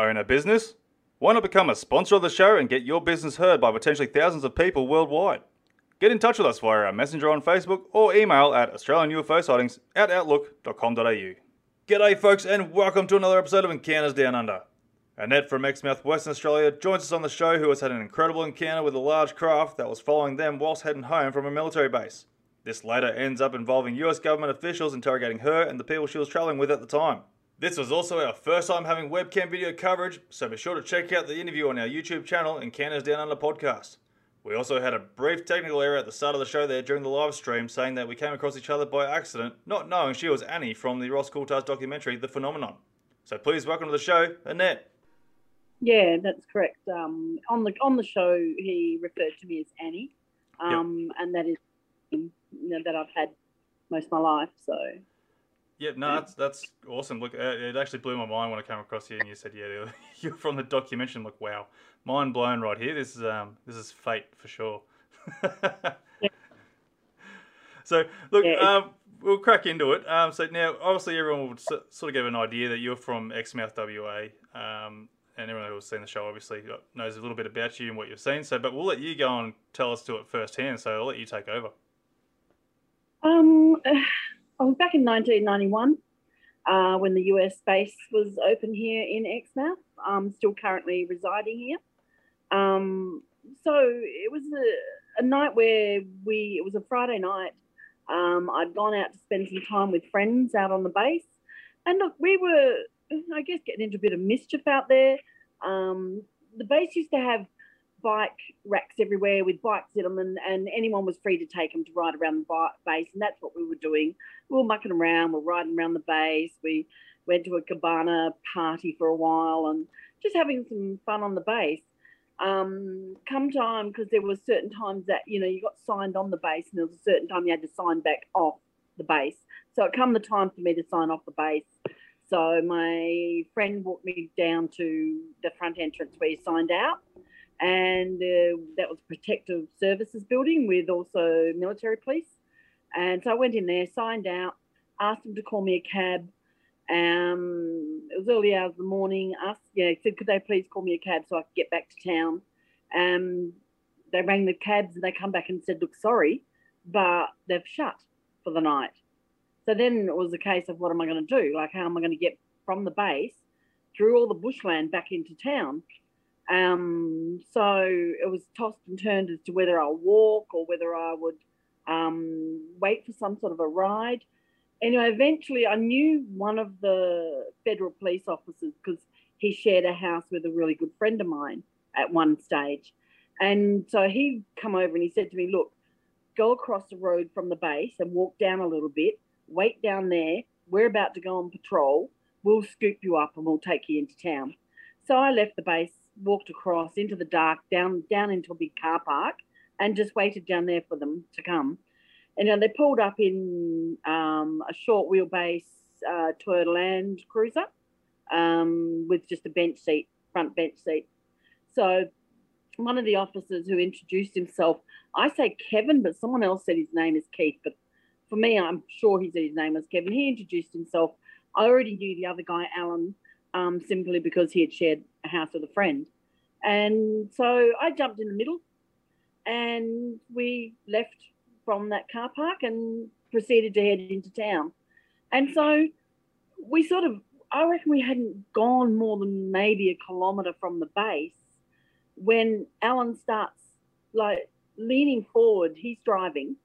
Own a business? Why not become a sponsor of the show and get your business heard by potentially thousands of people worldwide? Get in touch with us via our messenger on Facebook or email at Australian UFO sightings at outlook.com.au. G'day, folks, and welcome to another episode of Encounters Down Under. Annette from Exmouth, Western Australia, joins us on the show who has had an incredible encounter with a large craft that was following them whilst heading home from a military base. This later ends up involving US government officials interrogating her and the people she was travelling with at the time. This was also our first time having webcam video coverage, so be sure to check out the interview on our YouTube channel, and Encounters Down Under Podcast. We also had a brief technical error at the start of the show there during the live stream, saying that we came across each other by accident, not knowing she was Annie from the Ross Coulthard documentary, The Phenomenon. So please welcome to the show, Annette. Yeah, that's correct. Um, on the on the show, he referred to me as Annie, um, and that is you know, that I've had most of my life. So Yeah, no, that's that's awesome. Look, uh, it actually blew my mind when I came across you and you said, "Yeah, you're from the documentary." Like, wow, mind blown right here. This is um, this is fate for sure. So, look, Yeah. um, we'll crack into it. Um, so now, obviously, everyone will s- sort of get an idea that you're from Exmouth, WA, um, and everyone who's seen the show obviously knows a little bit about you and what you've seen. So, but we'll let you go and tell us to it firsthand. So, I'll let you take over. um, I was back in 1991 uh, when the US base was open here in Exmouth. I'm still currently residing here. Um, so it was a, a night where we. It was a Friday night. Um, I'd gone out to spend some time with friends out on the base, and look, we were, I guess, getting into a bit of mischief out there. Um, the base used to have bike racks everywhere with bikes in them, and, and anyone was free to take them to ride around the base, and that's what we were doing. We were mucking around, we we're riding around the base. We went to a cabana party for a while, and just having some fun on the base. Um, come time because there were certain times that you know you got signed on the base, and there was a certain time you had to sign back off the base. So it come the time for me to sign off the base. So my friend walked me down to the front entrance where you signed out, and uh, that was Protective Services building with also military police. And so I went in there, signed out, asked them to call me a cab. Um, it was early hours of the morning. Asked, yeah, said could they please call me a cab so I could get back to town. Um, they rang the cabs and they come back and said, look, sorry, but they've shut for the night. So then it was a case of what am I going to do? Like, how am I going to get from the base through all the bushland back into town? Um, so it was tossed and turned as to whether I'll walk or whether I would um, wait for some sort of a ride. Anyway, eventually I knew one of the federal police officers because he shared a house with a really good friend of mine at one stage. And so he come over and he said to me, look, go across the road from the base and walk down a little bit, wait down there. We're about to go on patrol. We'll scoop you up and we'll take you into town. So I left the base, walked across into the dark, down down into a big car park, and just waited down there for them to come. And you know, they pulled up in um, a short wheelbase uh, Toyota Land Cruiser um, with just a bench seat, front bench seat. So one of the officers who introduced himself, I say Kevin, but someone else said his name is Keith. But for me, I'm sure he said his name was Kevin. He introduced himself. I already knew the other guy, Alan, um, simply because he had shared a house with a friend. And so I jumped in the middle and we left from that car park and proceeded to head into town. And so we sort of, I reckon we hadn't gone more than maybe a kilometre from the base when Alan starts like leaning forward. He's driving.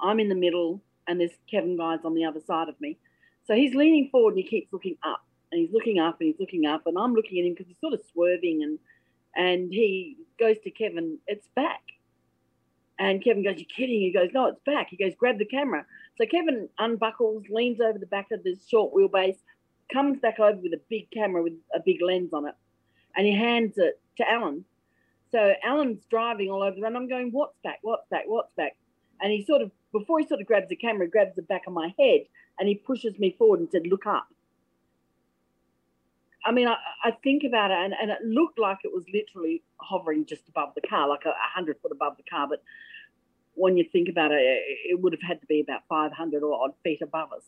I'm in the middle, and there's Kevin guys on the other side of me. So he's leaning forward and he keeps looking up and he's looking up and he's looking up and I'm looking at him because he's sort of swerving and and he goes to Kevin, it's back. And Kevin goes, You're kidding. He goes, No, it's back. He goes, Grab the camera. So Kevin unbuckles, leans over the back of this short wheelbase, comes back over with a big camera with a big lens on it, and he hands it to Alan. So Alan's driving all over the run. I'm going, What's back? What's back? What's back? And he sort of, before he sort of grabs the camera, grabs the back of my head and he pushes me forward and said, Look up. I mean, I, I think about it, and, and, it looked like it was literally hovering just above the car, like a, a hundred foot above the car. But when you think about it, it would have had to be about 500 or odd feet above us.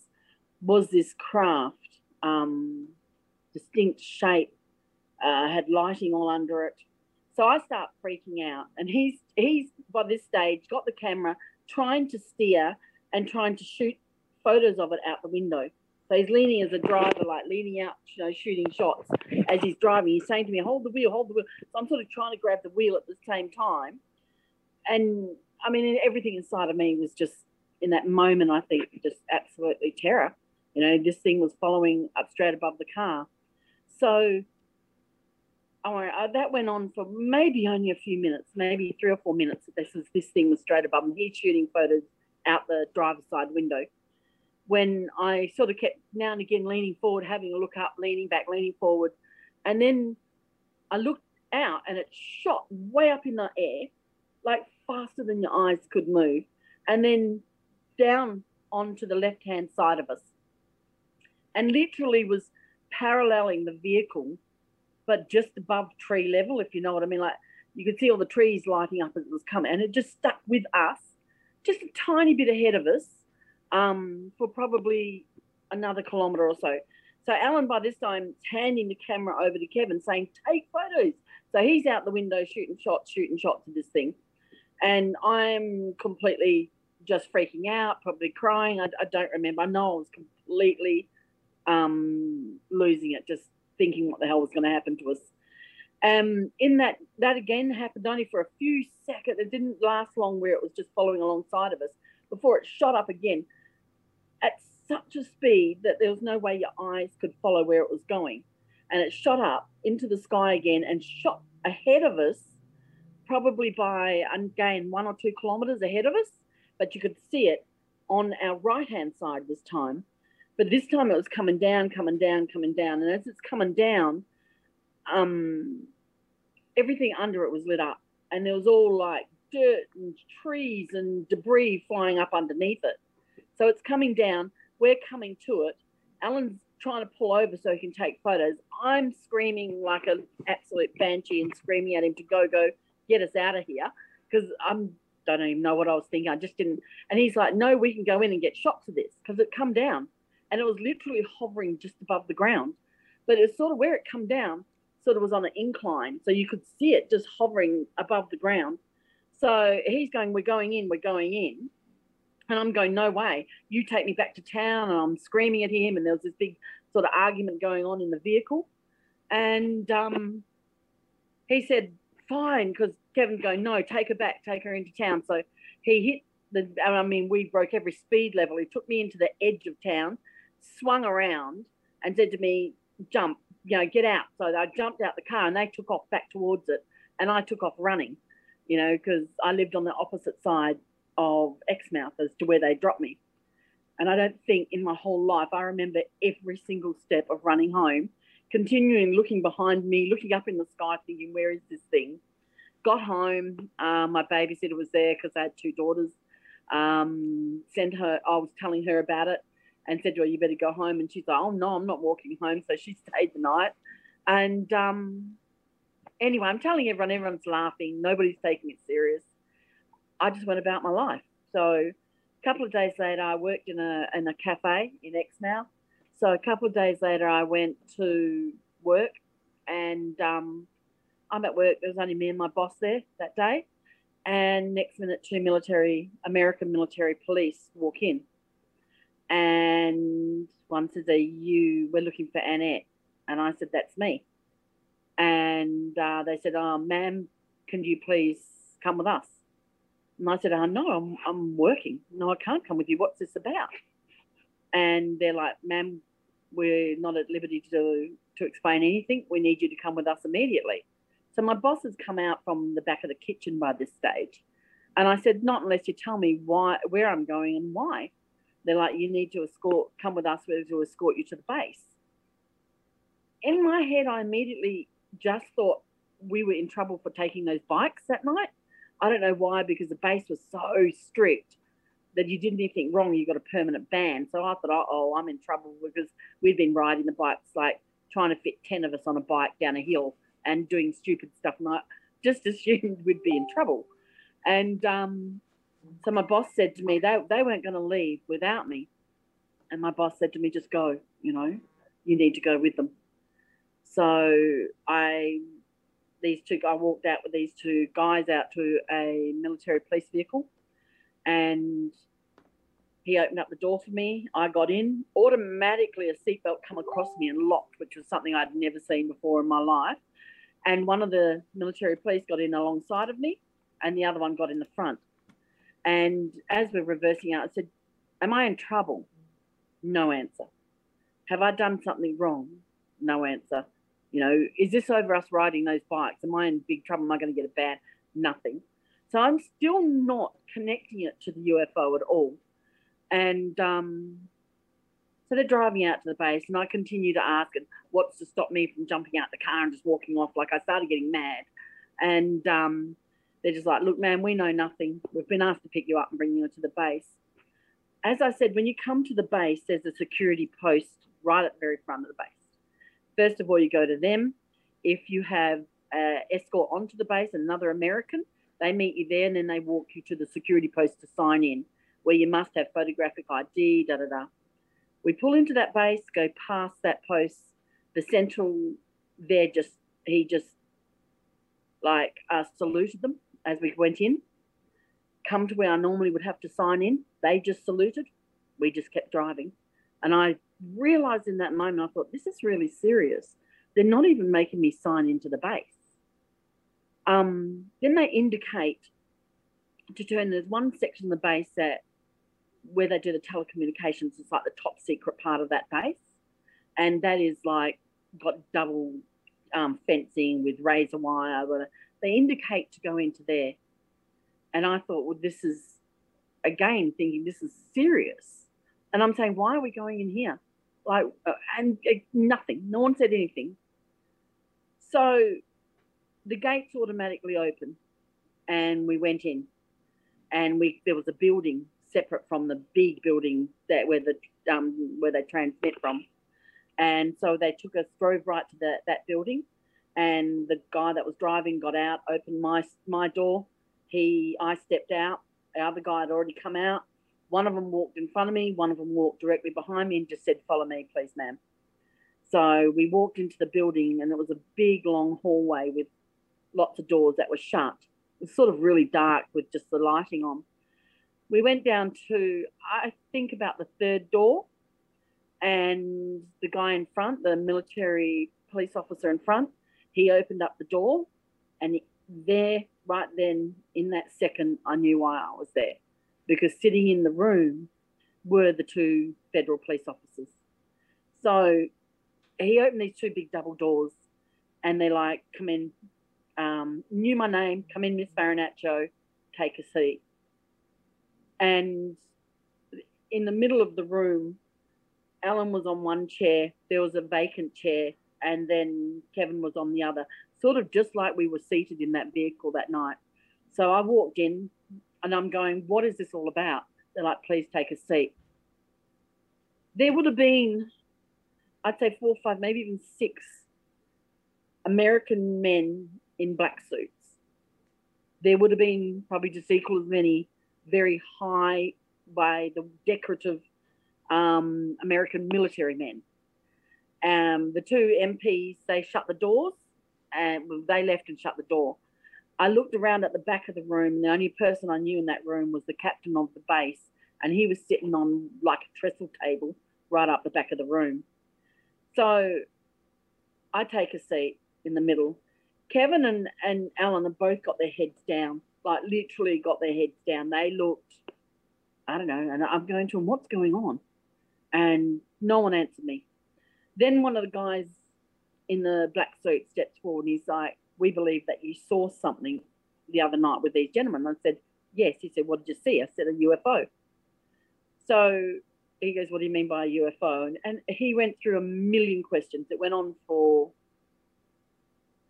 Was this craft um, distinct shape, uh, had lighting all under it? So I start freaking out, and he's he's by this stage got the camera, trying to steer and trying to shoot photos of it out the window. So he's leaning as a driver, like leaning out, you know, shooting shots as he's driving. He's saying to me, "Hold the wheel, hold the wheel." So I'm sort of trying to grab the wheel at the same time, and I mean, everything inside of me was just in that moment. I think just absolutely terror. You know, this thing was following up straight above the car. So oh, uh, that went on for maybe only a few minutes, maybe three or four minutes. This was this thing was straight above him. He's shooting photos out the driver's side window when I sort of kept now and again leaning forward, having a look up, leaning back, leaning forward. And then I looked out and it shot way up in the air, like faster than your eyes could move, and then down onto the left hand side of us. And literally was paralleling the vehicle, but just above tree level, if you know what I mean. Like you could see all the trees lighting up as it was coming, and it just stuck with us, just a tiny bit ahead of us um, for probably another kilometre or so. So Alan, by this time, is handing the camera over to Kevin, saying, "Take photos." So he's out the window shooting shots, shooting shots of this thing, and I'm completely just freaking out, probably crying. I, I don't remember. I know I was completely um, losing it, just thinking what the hell was going to happen to us. Um, in that, that again happened only for a few seconds. It didn't last long, where it was just following alongside of us before it shot up again at such a speed that there was no way your eyes could follow where it was going. And it shot up into the sky again and shot ahead of us, probably by again one or two kilometers ahead of us, but you could see it on our right hand side this time. But this time it was coming down, coming down, coming down. And as it's coming down, um, everything under it was lit up. And there was all like dirt and trees and debris flying up underneath it. So it's coming down. We're coming to it. Alan's trying to pull over so he can take photos. I'm screaming like an absolute banshee and screaming at him to go, go, get us out of here because I'm don't even know what I was thinking. I just didn't. And he's like, no, we can go in and get shots of this because it come down, and it was literally hovering just above the ground. But it's sort of where it come down, sort of was on an incline, so you could see it just hovering above the ground. So he's going, we're going in, we're going in. And I'm going, no way. You take me back to town. And I'm screaming at him. And there was this big sort of argument going on in the vehicle. And um, he said, fine, because Kevin's going, no, take her back, take her into town. So he hit the, I mean, we broke every speed level. He took me into the edge of town, swung around, and said to me, jump, you know, get out. So I jumped out the car and they took off back towards it. And I took off running, you know, because I lived on the opposite side of Exmouth as to where they dropped me. And I don't think in my whole life I remember every single step of running home, continuing looking behind me, looking up in the sky, thinking, where is this thing? Got home. Um, my babysitter was there because I had two daughters. Um, sent her, I was telling her about it and said her, You better go home. And she's like, Oh, no, I'm not walking home. So she stayed the night. And um, anyway, I'm telling everyone, everyone's laughing. Nobody's taking it serious. I just went about my life. So a couple of days later, I worked in a in a cafe in Exmouth. So a couple of days later, I went to work, and um, I'm at work. There was only me and my boss there that day. And next minute, two military American military police walk in, And one says, Are you, we're looking for Annette. And I said, That's me. And uh, they said, Oh, ma'am, can you please come with us? And I said, Oh, no, I'm, I'm working. No, I can't come with you. What's this about? And they're like, Ma'am, we're not at liberty to, to explain anything. We need you to come with us immediately. So my boss has come out from the back of the kitchen by this stage. And I said, Not unless you tell me why, where I'm going and why. They're like, You need to escort, come with us, we're going to escort you to the base. In my head, I immediately just thought we were in trouble for taking those bikes that night. I don't know why, because the base was so strict that you did anything wrong, you got a permanent ban. So I thought, oh, I'm in trouble because we'd been riding the bikes, like trying to fit 10 of us on a bike down a hill and doing stupid stuff. And I just assumed we'd be in trouble. And um, so my boss said to me, they, they weren't going to leave without me. And my boss said to me, just go, you know, you need to go with them. So I, these two, I walked out with these two guys out to a military police vehicle and he opened up the door for me. I got in. Automatically, a seatbelt come across me and locked, which was something I'd never seen before in my life. And one of the military police got in alongside of me, and the other one got in the front. And as we're reversing out, I said, Am I in trouble? No answer. Have I done something wrong? No answer. You know, is this over us riding those bikes? Am I in big trouble? Am I going to get a ban? Nothing. So I'm still not connecting it to the UFO at all. And um, so they're driving out to the base, and I continue to ask, and what's to stop me from jumping out the car and just walking off? Like I started getting mad. And um, they're just like, look, man, we know nothing. We've been asked to pick you up and bring you to the base. As I said, when you come to the base, there's a security post right at the very front of the base. First of all, you go to them. If you have an escort onto the base, another American, they meet you there and then they walk you to the security post to sign in, where you must have photographic ID, da da da. We pull into that base, go past that post. The central there just, he just like uh, saluted them as we went in. Come to where I normally would have to sign in. They just saluted. We just kept driving. And I realized in that moment, I thought, this is really serious. They're not even making me sign into the base. Um, then they indicate to turn, there's one section of the base that where they do the telecommunications, it's like the top secret part of that base. And that is like got double um, fencing with razor wire. They indicate to go into there. And I thought, well, this is again thinking this is serious. And I'm saying, why are we going in here? Like, uh, and uh, nothing. No one said anything. So the gates automatically open, and we went in, and we there was a building separate from the big building that where the um, where they transmit from, and so they took us drove right to the, that building, and the guy that was driving got out, opened my my door. He I stepped out. The other guy had already come out. One of them walked in front of me. One of them walked directly behind me and just said, "Follow me, please, ma'am." So we walked into the building, and it was a big, long hallway with lots of doors that were shut. It was sort of really dark with just the lighting on. We went down to, I think, about the third door, and the guy in front, the military police officer in front, he opened up the door, and there, right then, in that second, I knew why I was there because sitting in the room were the two federal police officers. So he opened these two big double doors, and they're like, "Come in, um, knew my name, come in, Miss Farinaccio, take a seat. And in the middle of the room, Alan was on one chair, there was a vacant chair, and then Kevin was on the other, sort of just like we were seated in that vehicle that night. So I walked in and I'm going, What is this all about? They're like, Please take a seat. There would have been, I'd say, four or five, maybe even six American men in black suits. There would have been probably just equal as many very high by the decorative um, American military men. Um, the two MPs, they shut the doors and they left and shut the door. I looked around at the back of the room, and the only person I knew in that room was the captain of the base and he was sitting on like a trestle table right up the back of the room. So I take a seat in the middle. Kevin and, and Alan have both got their heads down, like literally got their heads down. They looked, I don't know, and I'm going to them, what's going on? And no one answered me. Then one of the guys in the black suit steps forward and he's like, We believe that you saw something the other night with these gentlemen. I said, Yes. He said, What did you see? I said, A UFO. So he goes, What do you mean by a UFO? And, and he went through a million questions. It went on for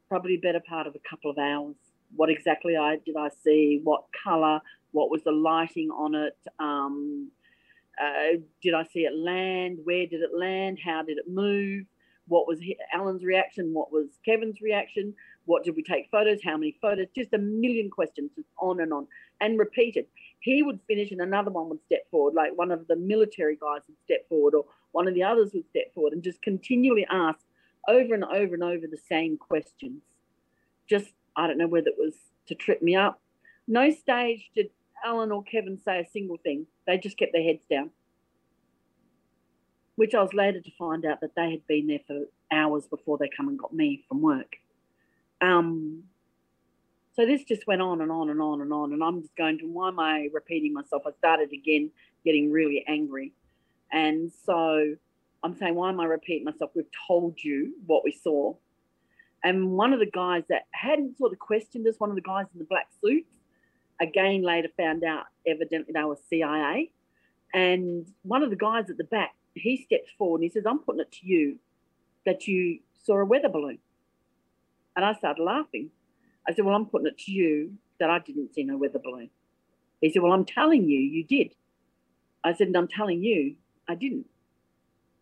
probably a better part of a couple of hours. What exactly I did I see? What color? What was the lighting on it? Um, uh, did I see it land? Where did it land? How did it move? What was Alan's reaction? What was Kevin's reaction? What did we take photos? How many photos? Just a million questions, just on and on, and repeated. He would finish, and another one would step forward, like one of the military guys would step forward, or one of the others would step forward, and just continually ask over and over and over the same questions. Just, I don't know whether it was to trip me up. No stage did Alan or Kevin say a single thing. They just kept their heads down. Which I was later to find out that they had been there for hours before they come and got me from work. Um, so this just went on and on and on and on. And I'm just going to, why am I repeating myself? I started again getting really angry. And so I'm saying, why am I repeating myself? We've told you what we saw. And one of the guys that hadn't sort of questioned us, one of the guys in the black suits, again later found out evidently they were CIA. And one of the guys at the back, he steps forward and he says, I'm putting it to you that you saw a weather balloon. And I started laughing. I said, Well, I'm putting it to you that I didn't see no weather balloon. He said, Well, I'm telling you, you did. I said, And I'm telling you, I didn't.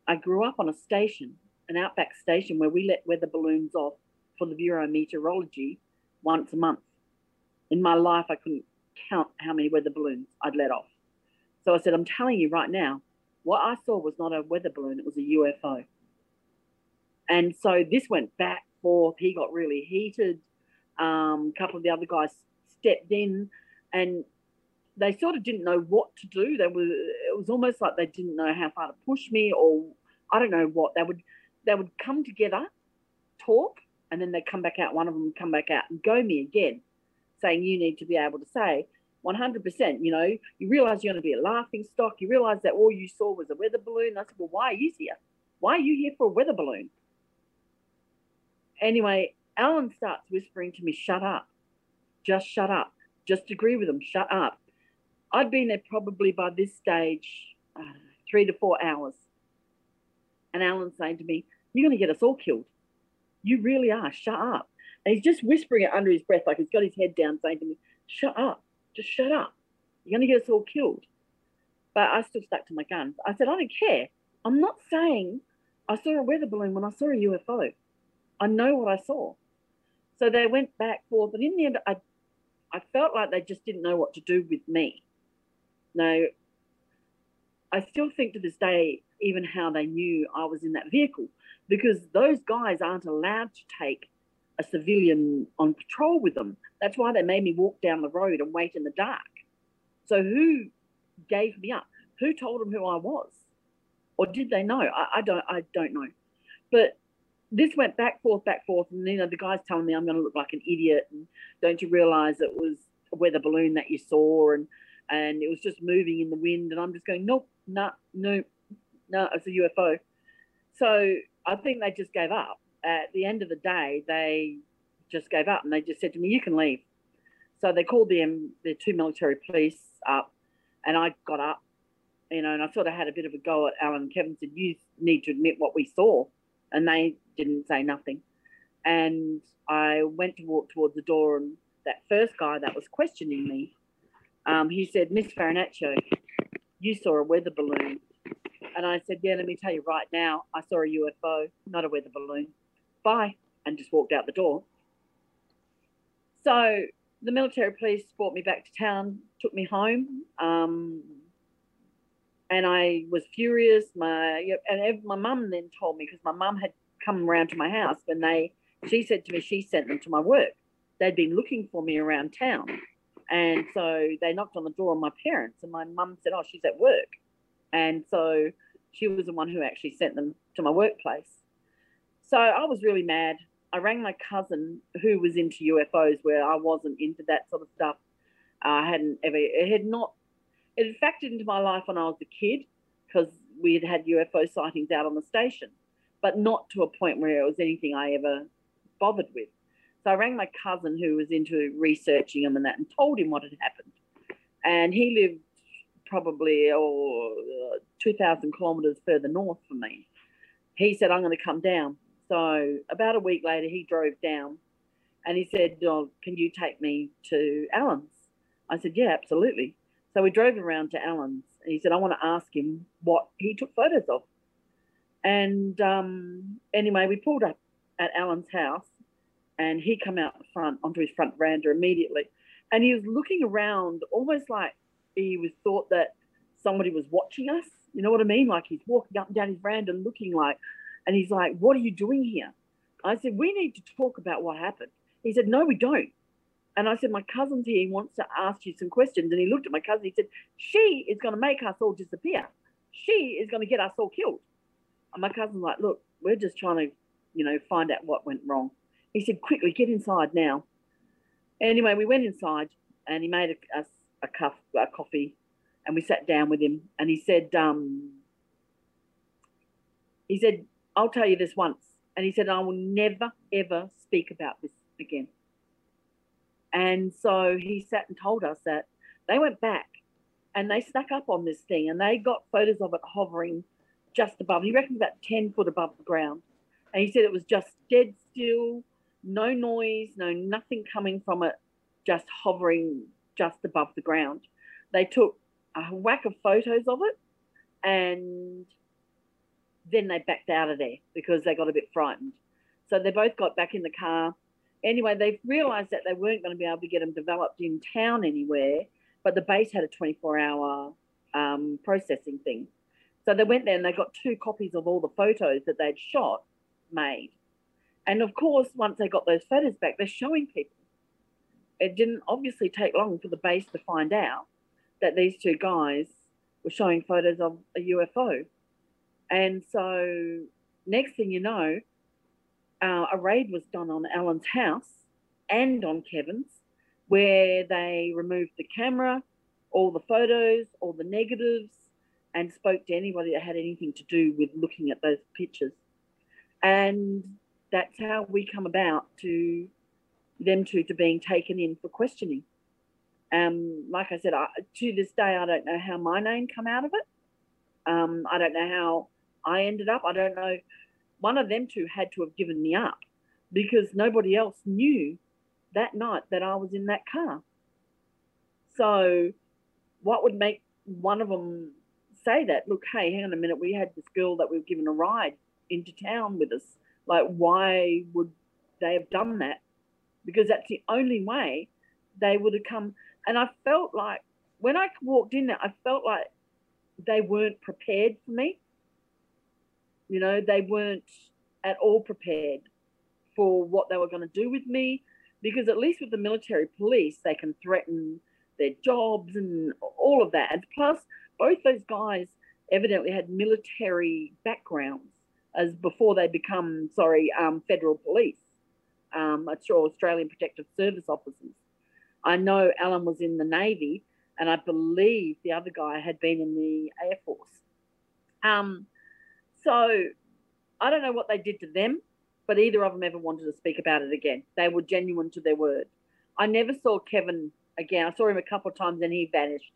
I grew up on a station, an outback station, where we let weather balloons off for the Bureau of Meteorology once a month. In my life, I couldn't count how many weather balloons I'd let off. So I said, I'm telling you right now, what I saw was not a weather balloon, it was a UFO. And so this went back, forth. He got really heated. Um, a couple of the other guys stepped in and they sort of didn't know what to do. They were it was almost like they didn't know how far to push me or I don't know what. They would they would come together, talk, and then they'd come back out, one of them would come back out and go me again, saying you need to be able to say 100%, you know, you realize you're going to be a laughing stock. You realize that all you saw was a weather balloon. I said, well, why are you here? Why are you here for a weather balloon? Anyway, Alan starts whispering to me, shut up. Just shut up. Just agree with him. Shut up. I'd been there probably by this stage, uh, three to four hours. And Alan's saying to me, You're going to get us all killed. You really are. Shut up. And he's just whispering it under his breath, like he's got his head down, saying to me, Shut up. Just shut up. You're going to get us all killed. But I still stuck to my guns. I said, I don't care. I'm not saying I saw a weather balloon when I saw a UFO. I know what I saw. So they went back forth, and in the end, I, I felt like they just didn't know what to do with me. Now, I still think to this day, even how they knew I was in that vehicle, because those guys aren't allowed to take a civilian on patrol with them. That's why they made me walk down the road and wait in the dark. So who gave me up? Who told them who I was? Or did they know? I, I don't I don't know. But this went back, forth, back, forth, and you know the guy's telling me I'm going to look like an idiot, and don't you realise it was a weather balloon that you saw, and and it was just moving in the wind, and I'm just going, nope, no, no, no, it's a UFO. So I think they just gave up. At the end of the day, they just gave up, and they just said to me, "You can leave." So they called them um, the two military police up, and I got up, you know, and I sort of had a bit of a go at Alan and Kevin. Said, "You need to admit what we saw," and they didn't say nothing. And I went to walk towards the door, and that first guy that was questioning me, um, he said, Miss Farinaccio, you saw a weather balloon. And I said, Yeah, let me tell you right now, I saw a UFO, not a weather balloon. Bye. And just walked out the door. So the military police brought me back to town, took me home. Um, and I was furious. My and my mum then told me because my mum had come around to my house when they. She said to me she sent them to my work. They'd been looking for me around town, And so they knocked on the door of my parents, and my mum said, "Oh, she's at work," and so she was the one who actually sent them to my workplace. So I was really mad. I rang my cousin who was into UFOs, where I wasn't into that sort of stuff. I hadn't ever. It had not. It had factored into my life when I was a kid because we had had UFO sightings out on the station, but not to a point where it was anything I ever bothered with. So I rang my cousin who was into researching them and that and told him what had happened. And he lived probably oh, uh, 2,000 kilometres further north from me. He said, I'm going to come down. So about a week later, he drove down and he said, oh, Can you take me to Alan's? I said, Yeah, absolutely. So we drove around to Alan's and he said, I want to ask him what he took photos of. And um, anyway, we pulled up at Alan's house and he come out front onto his front veranda immediately. And he was looking around almost like he was thought that somebody was watching us. You know what I mean? Like he's walking up and down his veranda looking like, and he's like, What are you doing here? I said, We need to talk about what happened. He said, No, we don't. And I said, My cousin's here. He wants to ask you some questions. And he looked at my cousin. He said, She is going to make us all disappear. She is going to get us all killed. And my cousin's like, Look, we're just trying to, you know, find out what went wrong. He said, Quickly, get inside now. Anyway, we went inside and he made a, a, a, a coffee and we sat down with him. And he said, um, He said, I'll tell you this once. And he said, I will never, ever speak about this again. And so he sat and told us that they went back and they snuck up on this thing and they got photos of it hovering just above. He reckoned about 10 foot above the ground. And he said it was just dead still, no noise, no nothing coming from it, just hovering just above the ground. They took a whack of photos of it and then they backed out of there because they got a bit frightened. So they both got back in the car. Anyway, they realised that they weren't going to be able to get them developed in town anywhere, but the base had a 24 hour um, processing thing. So they went there and they got two copies of all the photos that they'd shot made. And of course, once they got those photos back, they're showing people. It didn't obviously take long for the base to find out that these two guys were showing photos of a UFO. And so, next thing you know, uh, a raid was done on Alan's house and on Kevin's, where they removed the camera, all the photos, all the negatives, and spoke to anybody that had anything to do with looking at those pictures. And that's how we come about to them two to being taken in for questioning. Um, like I said, I, to this day, I don't know how my name come out of it. Um, I don't know how I ended up. I don't know. One of them two had to have given me up because nobody else knew that night that I was in that car. So, what would make one of them say that? Look, hey, hang on a minute. We had this girl that we were given a ride into town with us. Like, why would they have done that? Because that's the only way they would have come. And I felt like when I walked in there, I felt like they weren't prepared for me. You know, they weren't at all prepared for what they were going to do with me because at least with the military police, they can threaten their jobs and all of that. And plus, both those guys evidently had military backgrounds as before they become, sorry, um, federal police, um, Australian Protective Service officers. I know alan was in the Navy, and I believe the other guy had been in the Air Force. Um, so I don't know what they did to them, but either of them ever wanted to speak about it again. They were genuine to their word. I never saw Kevin again. I saw him a couple of times and he vanished.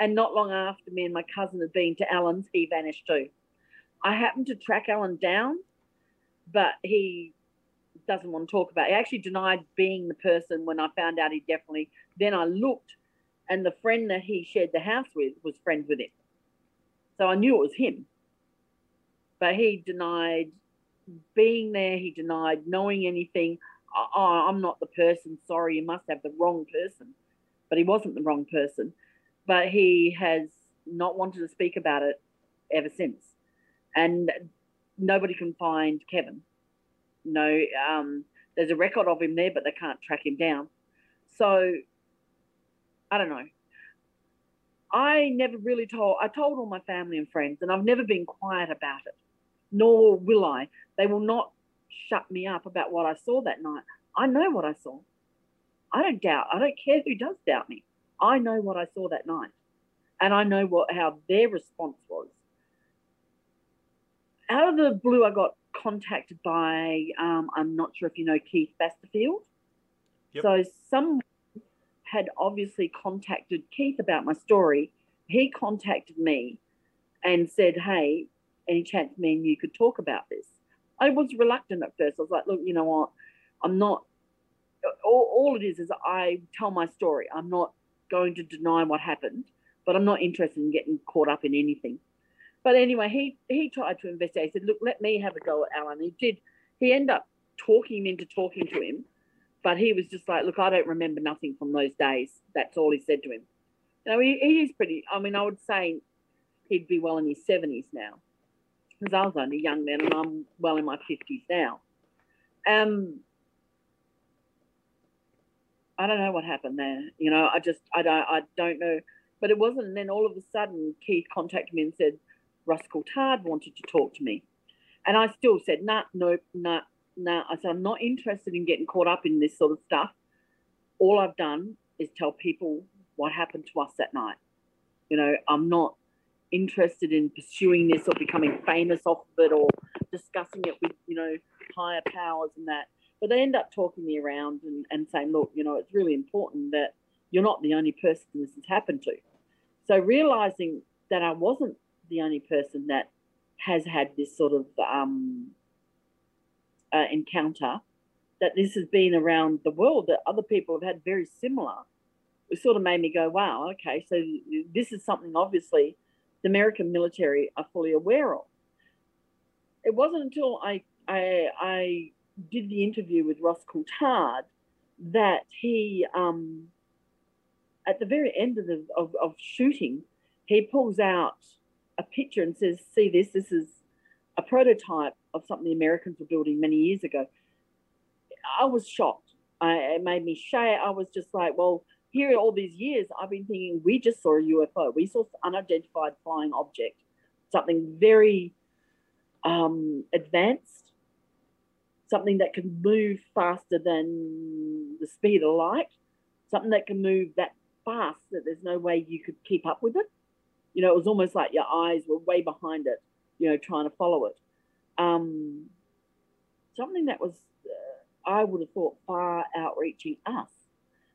And not long after me and my cousin had been to Alan's, he vanished too. I happened to track Alan down, but he doesn't want to talk about it. He actually denied being the person when I found out he definitely. Then I looked, and the friend that he shared the house with was friends with him. So I knew it was him but he denied being there. He denied knowing anything. Oh, I'm not the person. Sorry, you must have the wrong person. But he wasn't the wrong person. But he has not wanted to speak about it ever since. And nobody can find Kevin. No, um, there's a record of him there, but they can't track him down. So I don't know. I never really told, I told all my family and friends, and I've never been quiet about it, nor will I. They will not shut me up about what I saw that night. I know what I saw. I don't doubt, I don't care who does doubt me. I know what I saw that night, and I know what how their response was. Out of the blue, I got contacted by, um, I'm not sure if you know Keith Basterfield. Yep. So someone had obviously contacted Keith about my story. He contacted me and said, Hey, any chance me and you could talk about this? I was reluctant at first. I was like, Look, you know what? I'm not, all, all it is is I tell my story. I'm not going to deny what happened, but I'm not interested in getting caught up in anything. But anyway, he, he tried to investigate. He said, Look, let me have a go at Alan. He did. He ended up talking him into talking to him but he was just like, look, I don't remember nothing from those days. That's all he said to him. You know, he, is pretty, I mean, I would say he'd be well in his 70s now because I was only young then and I'm well in my 50s now. Um, I don't know what happened there. You know, I just, I don't, I don't know. But it wasn't. Then all of a sudden, Keith contacted me and said, Ross Coulthard wanted to talk to me. And I still said, nah, nope, nah, nah. I said, I'm not interested in getting caught up in this sort of stuff. All I've done is tell people what happened to us that night. You know, I'm not interested in pursuing this or becoming famous off of it or discussing it with, you know, higher powers and that. But they end up talking me around and, and saying, look, you know, it's really important that you're not the only person this has happened to. So realizing that I wasn't the only person that has had this sort of um, uh, encounter, that this has been around the world, that other people have had very similar, it sort of made me go, wow, okay, so this is something obviously the American military are fully aware of. It wasn't until I, I, I did the interview with Ross Coulthard that he, um, at the very end of, the, of, of shooting, he pulls out a picture and says, see this, this is a prototype of something the Americans were building many years ago. I was shocked. I, it made me shake. I was just like, well, here all these years, I've been thinking we just saw a UFO. We saw an unidentified flying object, something very um, advanced, something that can move faster than the speed of light, something that can move that fast that there's no way you could keep up with it. You know, it was almost like your eyes were way behind it, you know, trying to follow it. Um, something that was, uh, I would have thought, far outreaching us.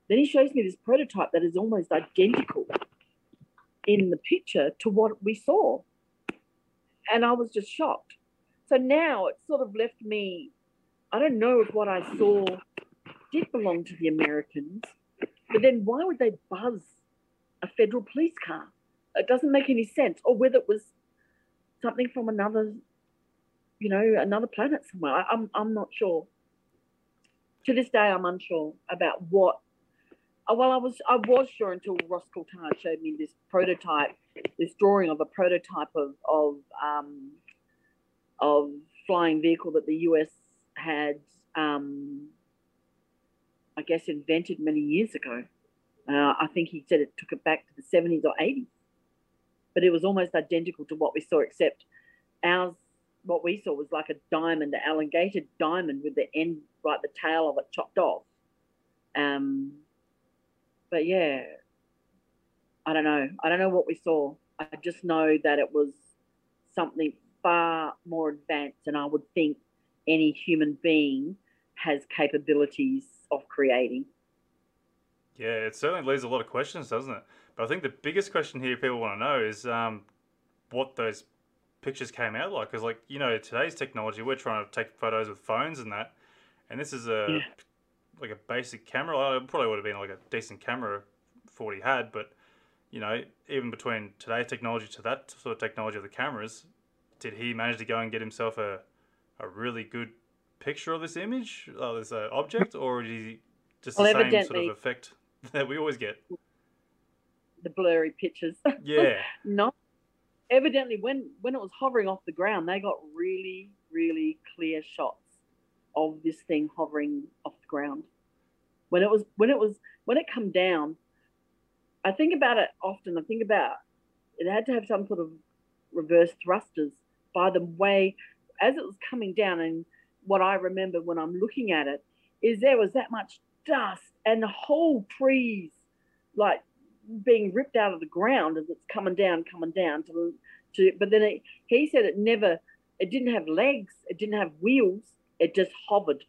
Then he shows me this prototype that is almost identical in the picture to what we saw. And I was just shocked. So now it sort of left me, I don't know if what I saw did belong to the Americans, but then why would they buzz a federal police car? It doesn't make any sense. Or whether it was something from another, you know, another planet somewhere. I, I'm, I'm not sure. To this day, I'm unsure about what uh, well, I was I was sure until Ross Coulthard showed me this prototype, this drawing of a prototype of of um, of flying vehicle that the US had, um, I guess, invented many years ago. Uh, I think he said it took it back to the seventies or eighties, but it was almost identical to what we saw, except ours. What we saw was like a diamond, an elongated diamond with the end, right, the tail of it chopped off. Um, but yeah, I don't know. I don't know what we saw. I just know that it was something far more advanced than I would think any human being has capabilities of creating. Yeah, it certainly leaves a lot of questions, doesn't it? But I think the biggest question here people want to know is um, what those pictures came out like. Because, like, you know, today's technology, we're trying to take photos with phones and that. And this is a yeah like a basic camera. It probably would have been like a decent camera for what he had, but you know, even between today's technology to that sort of technology of the cameras, did he manage to go and get himself a a really good picture of this image, of this uh, object, or is he just well, the same sort of effect that we always get? The blurry pictures. Yeah. no. Evidently, when when it was hovering off the ground, they got really, really clear shots of this thing hovering off the ground. When it was when it was when it come down, I think about it often. I think about it had to have some sort of reverse thrusters by the way as it was coming down. And what I remember when I'm looking at it is there was that much dust and the whole trees like being ripped out of the ground as it's coming down, coming down to, to but then it, he said it never, it didn't have legs, it didn't have wheels, it just hovered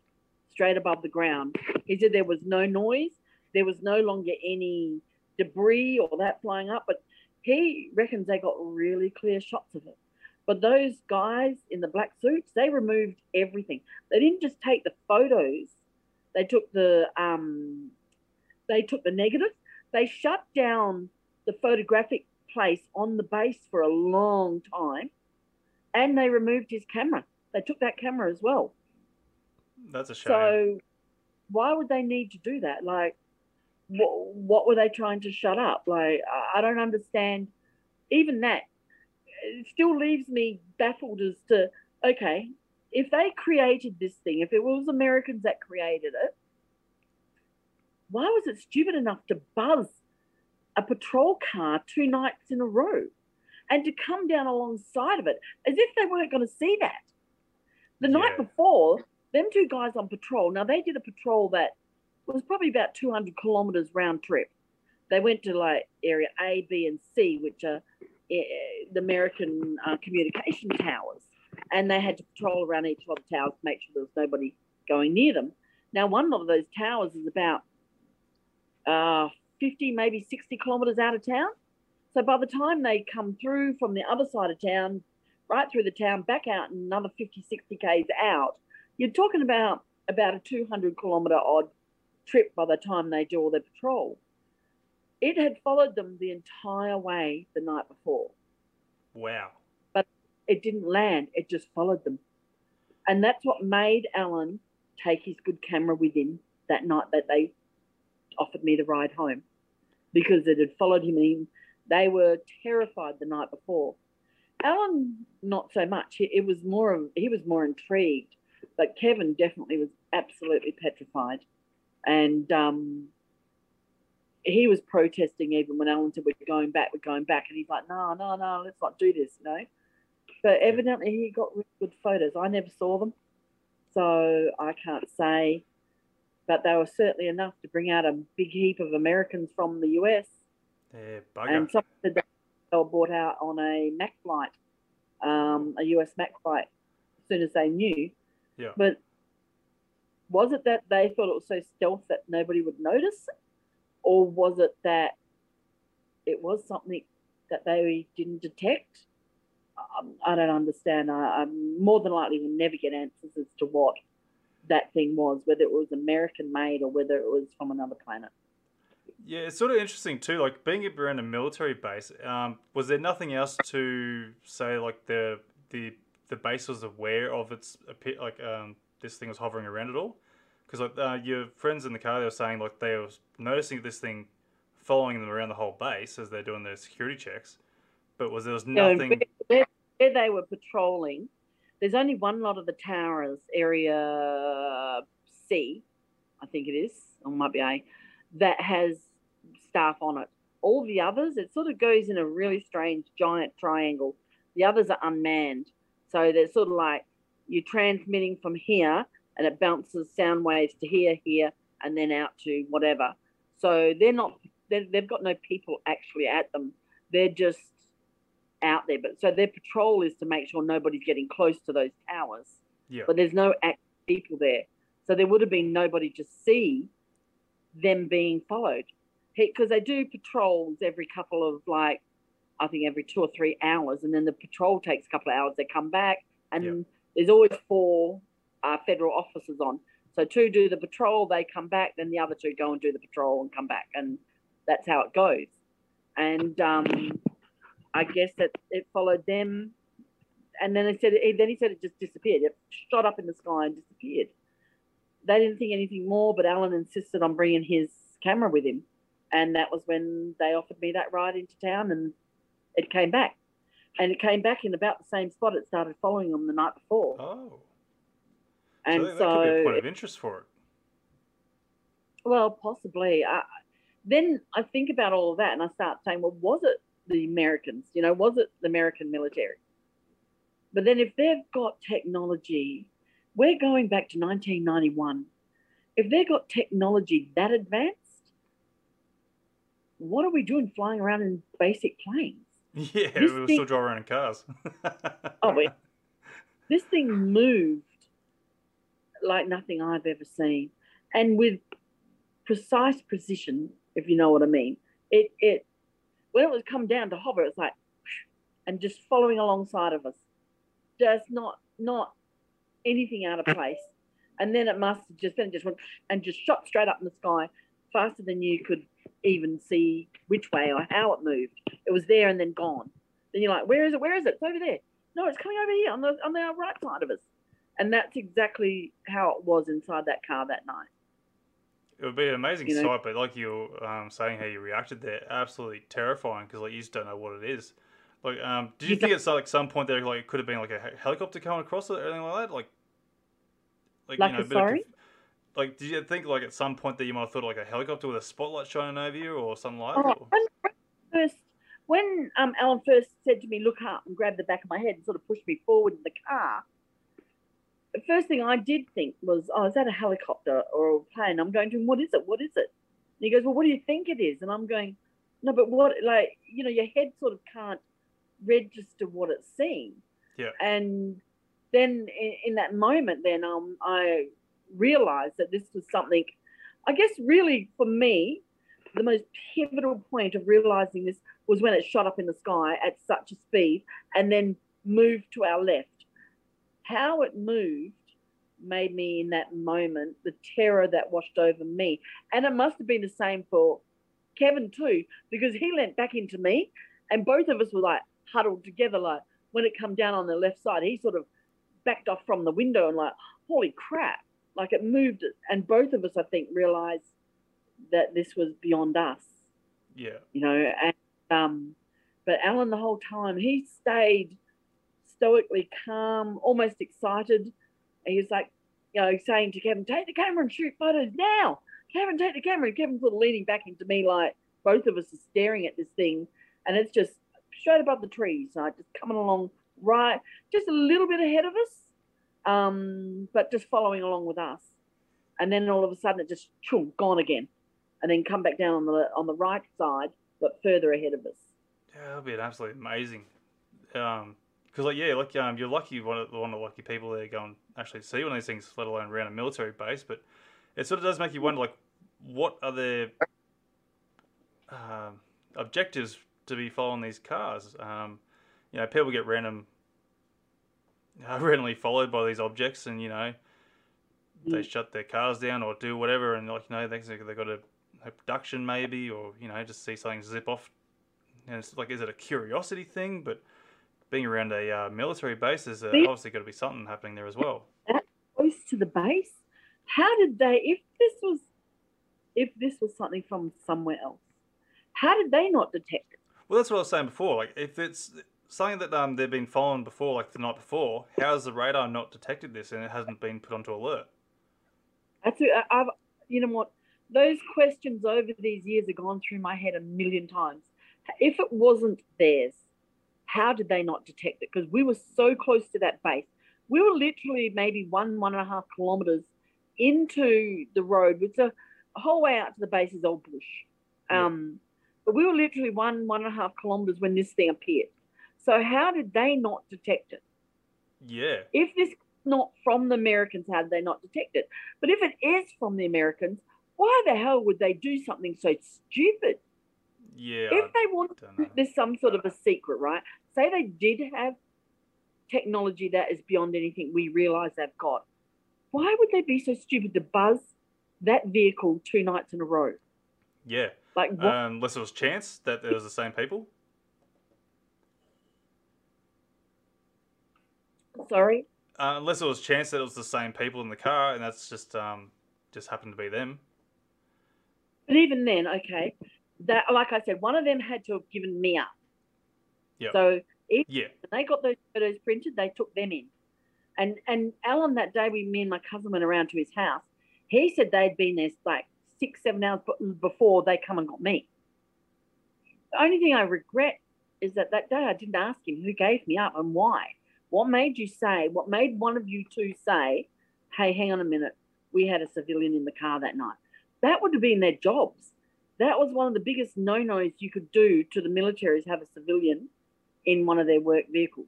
straight above the ground. He said there was no noise, there was no longer any debris or that flying up, but he reckons they got really clear shots of it. But those guys in the black suits, they removed everything. They didn't just take the photos; they took the um, they took the negative. They shut down the photographic place on the base for a long time, and they removed his camera. They took that camera as well. That's a shame. So, why would they need to do that? Like, what, what were they trying to shut up? Like, I- I don't understand. Even that it still leaves me baffled as to okay, if they created this thing, if it was Americans that created it, why was it stupid enough to buzz a patrol car two nights in a row and to come down alongside of it as if they weren't going to see that? The night before, them two guys on patrol, now they did a patrol that was probably about 200 kilometers round trip. They went to like area A, B, and C, which are the American uh, communication towers, and they had to patrol around each of the towers to make sure there was nobody going near them. Now, one of those towers is about uh, 50, maybe 60 kilometers out of town. So by the time they come through from the other side of town, right through the town, back out another 50, 60 k's out, you're talking about about a 200 kilometer odd trip by the time they do all their patrol. It had followed them the entire way the night before. wow. But it didn't land, it just followed them. And that's what made Alan take his good camera with him that night that they offered me the ride home because it had followed him and they were terrified the night before. Alan, not so much. He, it was more of, he was more intrigued, but Kevin definitely was absolutely petrified. And um, he was protesting even when Alan said, We're going back, we're going back. And he's like, No, no, no, let's not do this, you know. But evidently he got really good photos. I never saw them, so I can't say. But they were certainly enough to bring out a big heap of Americans from the US. Yeah, bugger. And some said that they were brought out on a Mac flight, um, a US Mac flight, as soon as they knew. yeah. But was it that they thought it was so stealth that nobody would notice? Or was it that it was something that they didn't detect? Um, I don't understand. I, I'm more than likely will never get answers as to what that thing was, whether it was American made or whether it was from another planet. Yeah, it's sort of interesting too. Like being around a military base, um, was there nothing else to say? Like the the the base was aware of its like um, this thing was hovering around at all? Because like uh, your friends in the car, they were saying like they were noticing this thing following them around the whole base as they're doing their security checks. But was there was No, nothing? where, where- where they were patrolling, there's only one lot of the towers, area C, I think it is, or might be A, that has staff on it. All the others, it sort of goes in a really strange giant triangle. The others are unmanned. So they're sort of like you're transmitting from here and it bounces sound waves to here, here, and then out to whatever. So they're not, they're, they've got no people actually at them. They're just out there. But so their patrol is to make sure nobody's getting close to those towers. yeah, But there's no act people there. So there would have been nobody to see them being followed. Because they do patrols every couple of like, I think every two or three hours. And then the patrol takes a couple of hours. They come back and there's always four uh, federal officers on. So two do the patrol, they come back, then the other two go and do the patrol and come back. And that's how it goes. And um, I guess that it followed them. And then they said, then he said it just disappeared. It shot up in the sky and disappeared. They didn't think anything more, but Alan insisted on bringing his camera with him. And that was when they offered me that ride into town and it came back. And it came back in about the same spot it started following them the night before. oh, and so so, could be a point of interest for it. well, possibly. I, then I think about all of that and I start saying, well, was it the Americans? You know, was it the American military? But then if they've got technology, we're going back to 1991. If they've got technology that advanced, what are we doing flying around in basic planes? Yeah, This we were thing- still driving around in cars. Oh, wait. this thing moved like nothing I've ever seen, and with precise precision, if you know what I mean. It it when it was come down to hover, it's like, and just following alongside of us, just not not anything out of place. And then it must have just then it just went and just shot straight up in the sky, faster than you could even see which way or how it moved. It was there and then gone. Then you're like, where is it? Where is it? It's over there. No, it's coming over here on the on the uh, right side of us. And that's exactly how it was inside that car that night. It would be an amazing You know? sight, but like you were um, saying, how you reacted there, absolutely terrifying because like you just don't know what it is. Like, um, did you think at some, like some point there, like it could have been like a helicopter coming across it or anything like that? Like, like, Like you know, a bit of sorry? conf- like, did you think like at some point that you might have thought like a helicopter with a spotlight shining over you or something like that? Oh, or- first, when um, Alan first said to me, "Look up," and grabbed the back of my head and sort of pushed me forward in the car, first thing I did think was, "Oh, is that a helicopter or a plane?" I'm going to him, "What is it? What is it?" And he goes, "Well, what do you think it is?" And I'm going, "No, but what? Like, you know, your head sort of can't register what it's seeing." Yeah. And then in, in that moment, then um, I realized that this was something. I guess really for me, the most pivotal point of realizing this was when it shot up in the sky at such a speed and then moved to our left. How it moved made me in that moment the terror that washed over me. And it must have been the same for Kevin too, because he leant back into me and both of us were like huddled together. Like when it come down on the left side, he sort of backed off from the window and like, holy crap. Like it moved and both of us I think realized that this was beyond us yeah, you know. And um, but Alan the whole time he stayed stoically calm, almost excited. And he was like, you know, saying to Kevin, "Take the camera and shoot photos now." Kevin, take the camera. And Kevin sort of leaning back into me like both of us are staring at this thing, and it's just straight above the trees, like just coming along right, just a little bit ahead of us, um, but just following along with us. And then all of a sudden, it just choom, gone again and then come back down on the on the right side, but further ahead of us. yeah, that'd be absolutely amazing. Um, because like yeah, like um, you're lucky one of one of the lucky people there go and actually see one of these things, let alone around a military base. But it sort of does make you wonder, like, what are their um, objectives to be following these cars? Um, you know, people get random, uh, randomly followed by these objects, and you know, they shut their cars down or do whatever, and like you know, they they've got a, a production maybe, or you know, just see something zip off. And it's like, is it a curiosity thing? But being around a uh, military base, is uh, obviously got to be something happening there as well. That Close to the base. How did they? If this was, if this was something from somewhere else, how did they not detect it? Well, that's what I was saying before. Like, if it's something that um, they've been following before, like the night before, how has the radar not detected this and it hasn't been put onto alert? That's it. I've, you know what? Those questions over these years have gone through my head a million times. If it wasn't theirs, how did they not detect it? Because we were so close to that base. We were literally maybe one, one and a half kilometers into the road, which a, a whole way out to the base is all bush. Um, but we were literally one, one and a half kilometers when this thing appeared. So how did they not detect it? Yeah, if this is not from the Americans, how did they not detect it? But if it is from the Americans, why the hell would they do something so stupid? yeah. if they want, there's some sort of a secret, right? Say they did have technology that is beyond anything we realize they've got. Why would they be so stupid to buzz that vehicle two nights in a row? yeah. Like, what? Um, unless it was chance that it was the same people. sorry. Uh, unless it was chance that it was the same people in the car, and that's just um, just happened to be them. But even then, okay, that like I said, one of them had to have given me up. Yep. So if Yeah, they got those photos printed, they took them in. And and Alan that day we me and my cousin went around to his house. He said they'd been there like six, seven hours before they come and got me. The only thing I regret is that that day I didn't ask him who gave me up and why. What made you say, what made one of you two say, hey, hang on a minute, we had a civilian in the car that night? That would have been their jobs. That was one of the biggest no nos you could do to the military is have a civilian in one of their work vehicles.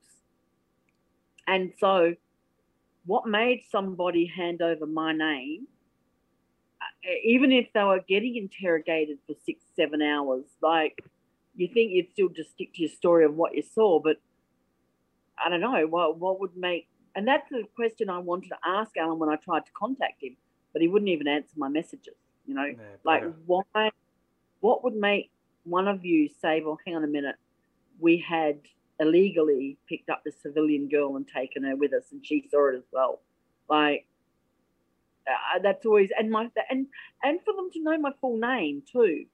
And so, what made somebody hand over my name, uh, even if they were getting interrogated for six, seven hours, like you think you'd still just stick to your story of what you saw, but I don't know what what would make. And that's the question I wanted to ask Alan when I tried to contact him, but he wouldn't even answer my messages. You know, like why? What would make one of you say, "Well, hang on a minute, we had illegally picked up the civilian girl and taken her with us, and she saw it as well." Like uh, that's always and my and and for them to know my full name too.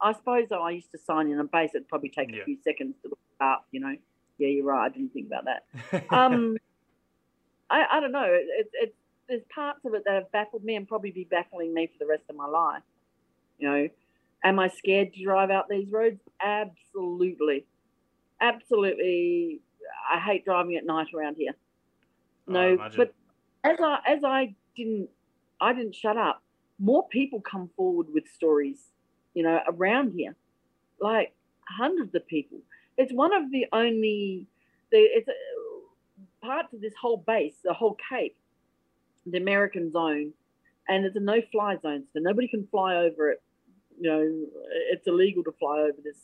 I suppose though I used to sign in a base, it'd probably take yeah. a few seconds to look up, you know yeah, you're right. I didn't think about that. Um, I, I don't know. It's it, there's parts of it that have baffled me and probably be baffling me for the rest of my life. You know, am I scared to drive out these roads? Absolutely, absolutely. I hate driving at night around here. Oh, no, oh, but as I as I didn't I didn't shut up. More people come forward with stories, you know, around here, like hundreds of people it's one of the only the it's a, parts of this whole base, the whole Cape, the American zone, and it's a no-fly zone, so nobody can fly over it. You know, it's illegal to fly over this.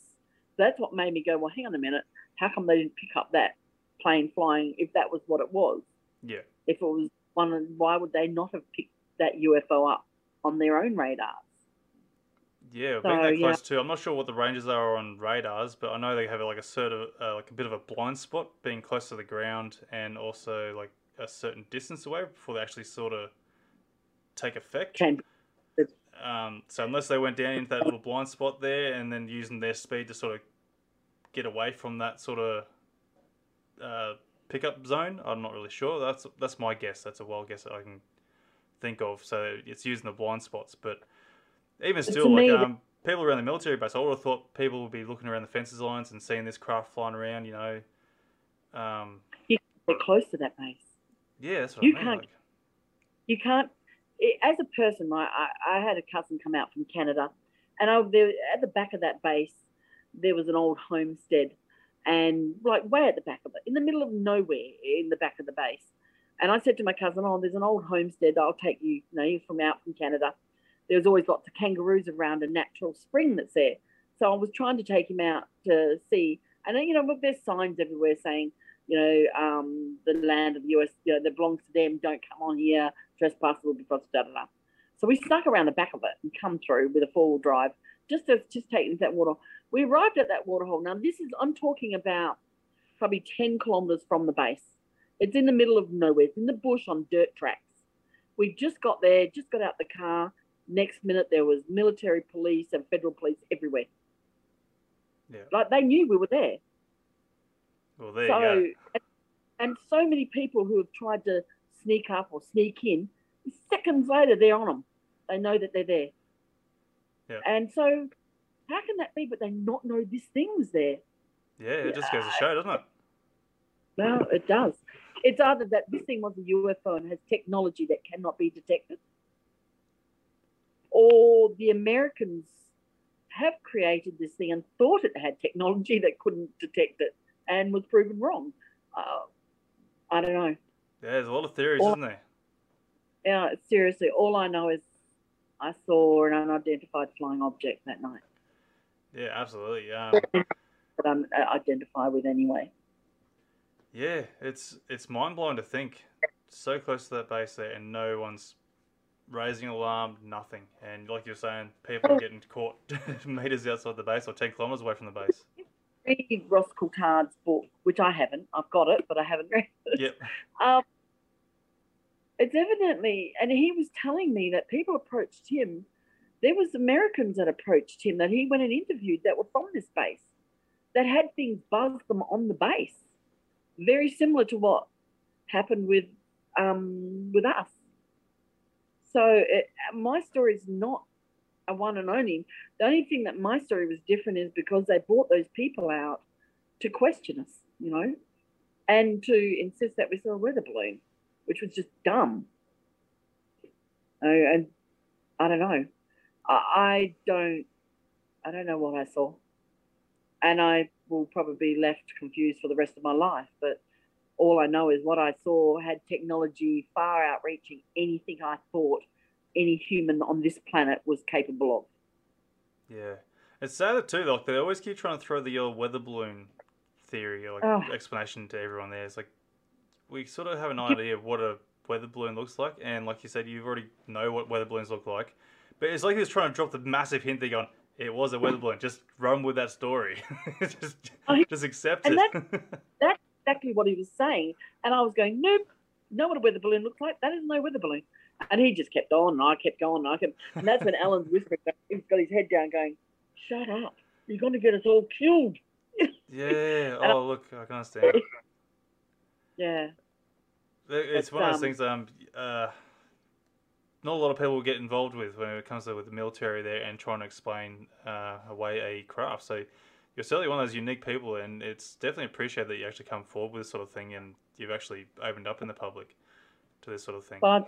That's what made me go, well, hang on a minute. How come they didn't pick up that plane flying if that was what it was? Yeah. If it was one, why would they not have picked that UFO up on their own radars? Yeah, being that close yeah. too. I'm not sure what the ranges are on radars, but I know they have like a sort of uh, like a bit of a blind spot being close to the ground and also like a certain distance away before they actually sort of take effect. Can. Um, so unless they went down into that little blind spot there and then using their speed to sort of get away from that sort of uh, pickup zone, I'm not really sure. That's that's my guess. That's a wild guess that I can think of. So it's using the blind spots, but even still, like um, people around the military base, I would have thought people would be looking around the fences lines and seeing this craft flying around. You know, um, you get close to that base. Yeah, that's what you I mean. Can't, like. You can't. As a person, I, I, I had a cousin come out from Canada, and I, there, at the back of that base, there was an old homestead, and like way at the back of it, in the middle of nowhere, in the back of the base. And I said to my cousin, "Oh, there's an old homestead. I'll take you. You know, you're from out from Canada." there's always lots of kangaroos around a natural spring that's there. So I was trying to take him out to see, and you know, there's signs everywhere saying, you know, um, the land of the US you know, that belongs to them, don't come on here, trespassers will be prosecuted. So we snuck around the back of it and come through with a four wheel drive just to just take that water. We arrived at that waterhole. Now this is I'm talking about probably 10 kilometers from the base. It's in the middle of nowhere. It's in the bush on dirt tracks. We just got there, just got out the car, Next minute, there was military police and federal police everywhere. Yeah. Like they knew we were there. Well, there so, you go. And, and so many people who have tried to sneak up or sneak in, seconds later, they're on them. They know that they're there. Yeah. And so, how can that be? But they not know this thing was there. Yeah, it just goes to show, doesn't it? Well, it does. It's either that this thing was a UFO and has technology that cannot be detected, or the Americans have created this thing and thought it had technology that couldn't detect it and was proven wrong. Uh, I don't know. Yeah, there's a lot of theories, isn't there? Yeah, seriously. All I know is I saw an unidentified flying object that night. Yeah, absolutely. Um, that I'm uh, identify with anyway. Yeah, it's it's mind blowing to think so close to that base there, and no one's raising alarm, nothing. And like you're saying, people are getting caught meters outside the base or 10 kilometers away from the base. Read Ross Coulthard's book, which I haven't. I've got it, but I haven't read it. Yep. Um, it's evidently, and he was telling me that people approached him. There was Americans that approached him that he went and interviewed that were from this base, that had things buzz them on the base, very similar to what happened with um, with us. So it, my story is not a one and only. The only thing that my story was different is because they brought those people out to question us, you know, and to insist that we saw a weather balloon, which was just dumb. Uh, and I don't know. I, I don't. I don't know what I saw, and I will probably be left confused for the rest of my life. But all I know is what I saw had technology far outreaching anything I thought any human on this planet was capable of. Yeah, it's sad too. Like they always keep trying to throw the old weather balloon theory or like Oh. explanation to everyone. There, it's like we sort of have an idea of what a weather balloon looks like, and like you said, you already know what weather balloons look like. But it's like he was trying to drop the massive hint. They're going, "It was a weather balloon. Just run with that story. just, just accept and it." That's exactly what he was saying. And I was going, nope, know what a weather balloon looks like? That is no weather balloon. And he just kept on, and I kept going, and I kept, and that's when Alan's whispering. He's got his head down, going, "Shut up! You're going to get us all killed." yeah. Oh, look, I can understand. Yeah, It's It's, one of those um, things. Um, uh, not a lot of people get involved with when it comes to with the military there and trying to explain uh, away a craft. So you're certainly one of those unique people, and it's definitely appreciated that you actually come forward with this sort of thing, and you've actually opened up in the public to this sort of thing. but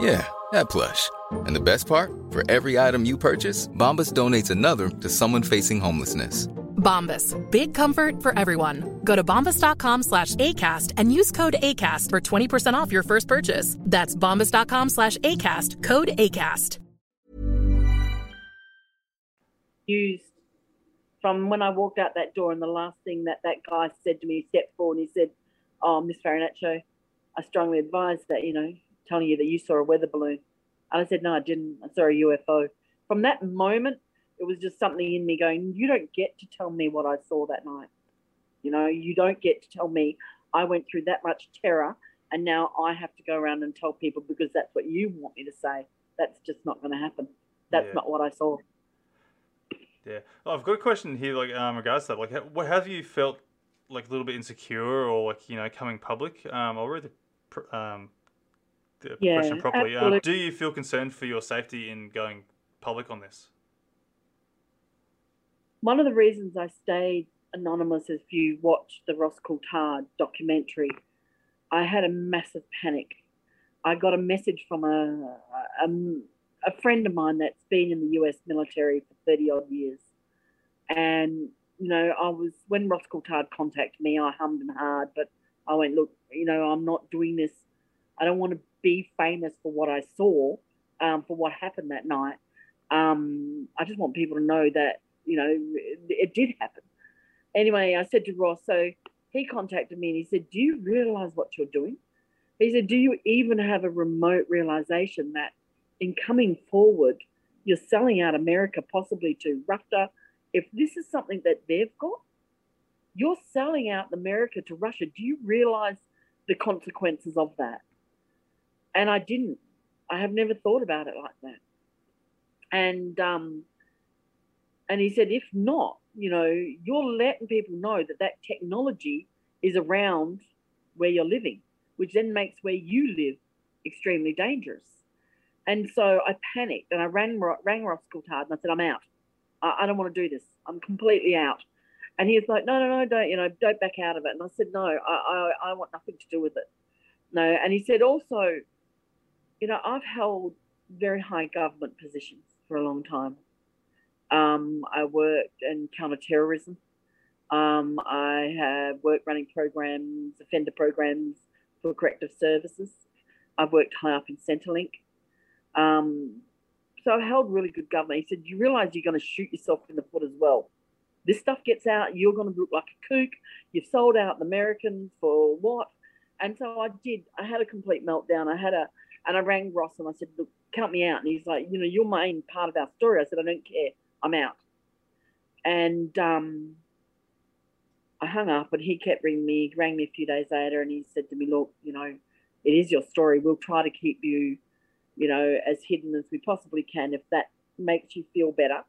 Yeah, that plush. And the best part? For every item you purchase, Bombas donates another to someone facing homelessness. Bombas. Big comfort for everyone. Go to bombas.com slash ACAST and use code ACAST for 20% off your first purchase. That's bombas.com slash ACAST. Code ACAST. used from when I walked out that door, and the last thing that that guy said to me, he stepped forward and he said, "Oh, Miss Farinaccio, I strongly advise that you know, telling you that you saw a weather balloon." And I said, "No, I didn't. I saw a UFO." From that moment, it was just something in me going, "You don't get to tell me what I saw that night. You know, you don't get to tell me I went through that much terror, and now I have to go around and tell people because that's what you want me to say. That's just not going to happen. That's Yeah. not what I saw." Yeah. Oh, I've got a question here, like um, regards to that. Like, have you felt like a little bit insecure or like you know coming public? Um, I'll read the um the Yeah, question properly. Um, do you feel concerned for your safety in going public on this? one of the reasons I stayed anonymous is if you watch the Ross Coulthard documentary, I had a massive panic. I got a message from a, a, a friend of mine that's been in the US military for 30 odd years. And, you know, I was, when Ross Coulthard contacted me, I hummed and hard, but I went, look, you know, I'm not doing this. I don't want to be famous for what I saw, um, for what happened that night. Um, I just want people to know that, you know, it, it did happen. Anyway, I said to Ross, so he contacted me and he said, Do you realize what you're doing? He said, Do you even have a remote realization that in coming forward, You're selling out America possibly to Russia. If this is something that they've got, you're selling out America to Russia. Do you realize the consequences of that? And I didn't. I have never thought about it like that. And um, and he said, if not, you know, you're letting people know that that technology is around where you're living, which then makes where you live extremely dangerous. And so I panicked and I rang, rang Ross Coulthard and I said, I'm out. I, I don't want to do this. I'm completely out. And he was like, no, no, no, don't, you know, don't back out of it. And I said, no, I, I, I want nothing to do with it. No. And he said also, you know, I've held very high government positions for a long time. Um, I worked in counterterrorism. Um, I have worked running programs, offender programs for corrective services. I've worked high up in Centrelink. Um, so I held really good government. He said, You realize you're going to shoot yourself in the foot as well. This stuff gets out, you're going to look like a kook. You've sold out the Americans for what? And so I did. I had a complete meltdown. I had a, and I rang Ross and I said, Look, count me out. And he's like, You know, you're main part of our story. I said, I don't care. I'm out. And um, I hung up and he kept ringing me, he rang me a few days later and he said to me, Look, you know, it is your story. We'll try to keep you, you know, as hidden as we possibly can if that makes you feel better.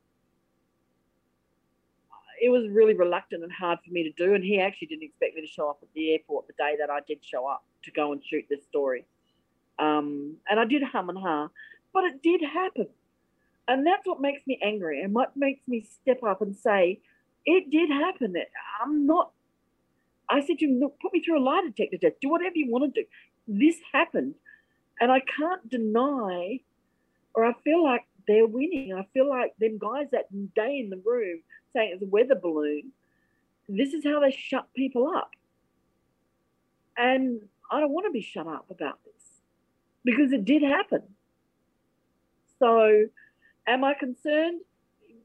It was really reluctant and hard for me to do. And he actually didn't expect me to show up at the airport the day that I did show up to go and shoot this story. Um, and I did hum and ha, but it did happen. And that's what makes me angry and what makes me step up and say, it did happen. I'm not, I said to him, look, put me through a lie detector test, do whatever you want to do. This happened. And I can't deny, or I feel like they're winning. I feel like them guys that day in the room saying it's a weather balloon, this is how they shut people up. And I don't want to be shut up about this because it did happen. So, am I concerned?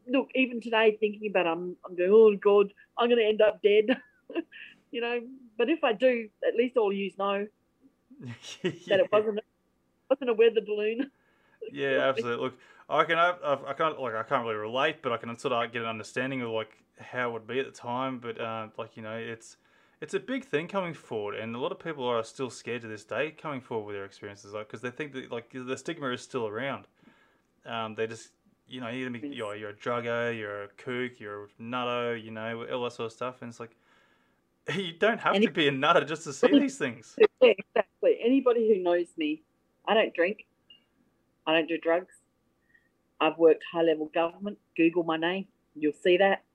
Look, even today, thinking about it, I'm, I'm going, oh God, I'm going to end up dead. you know, but if I do, at least all you know yeah. that it wasn't, wasn't a weather balloon. yeah, absolutely. Look, I can I, I can't like I can't really relate, but I can sort of get an understanding of like how it would be at the time. But uh, like you know, it's it's a big thing coming forward, and a lot of people are still scared to this day coming forward with their experiences, like because they think that like the stigma is still around. Um, they just you know you're, you're, you're a drugger, you're a kook, you're a nutto, you know all that sort of stuff, and it's like you don't have to be a nutter just to see these things. Yeah, exactly. Anybody who knows me, I don't drink, I don't do drugs. I've worked high level government. Google my name, you'll see that.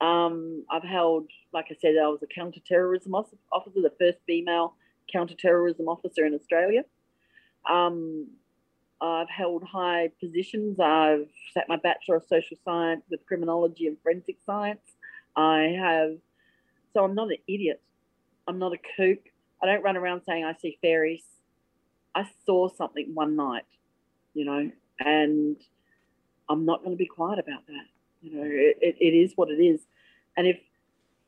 Um, I've held, like I said, I was a counter-terrorism officer, the first female counter-terrorism officer in Australia. Um, I've held high positions. I've sat my Bachelor of Social Science with Criminology and Forensic Science. I have, so I'm not an idiot. I'm not a kook. I don't run around saying I see fairies. I saw something one night, you know, and I'm not going to be quiet about that. You know, it, it, is what it is. And if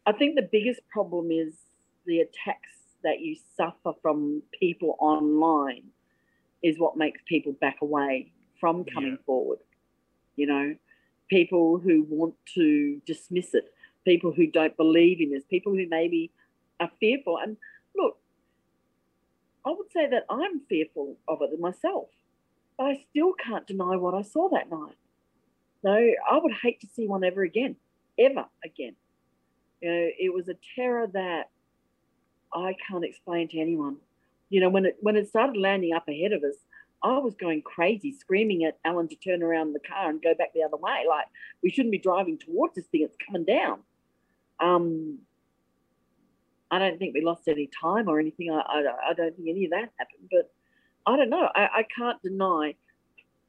I think the biggest problem is the attacks that you suffer from people online is what makes people back away from coming yeah. forward. You know, people who want to dismiss it, people who don't believe in this, people who maybe are fearful. And look, I would say that I'm fearful of it myself, but I still can't deny what I saw that night. No, I would hate to see one ever again, ever again. You know, it was a terror that I can't explain to anyone. You know, when it when it started landing up ahead of us, I was going crazy, screaming at Alan to turn around the car and go back the other way. Like we shouldn't be driving towards this thing; it's coming down. Um, I don't think we lost any time or anything. I, I, I don't think any of that happened. But I don't know. I, I can't deny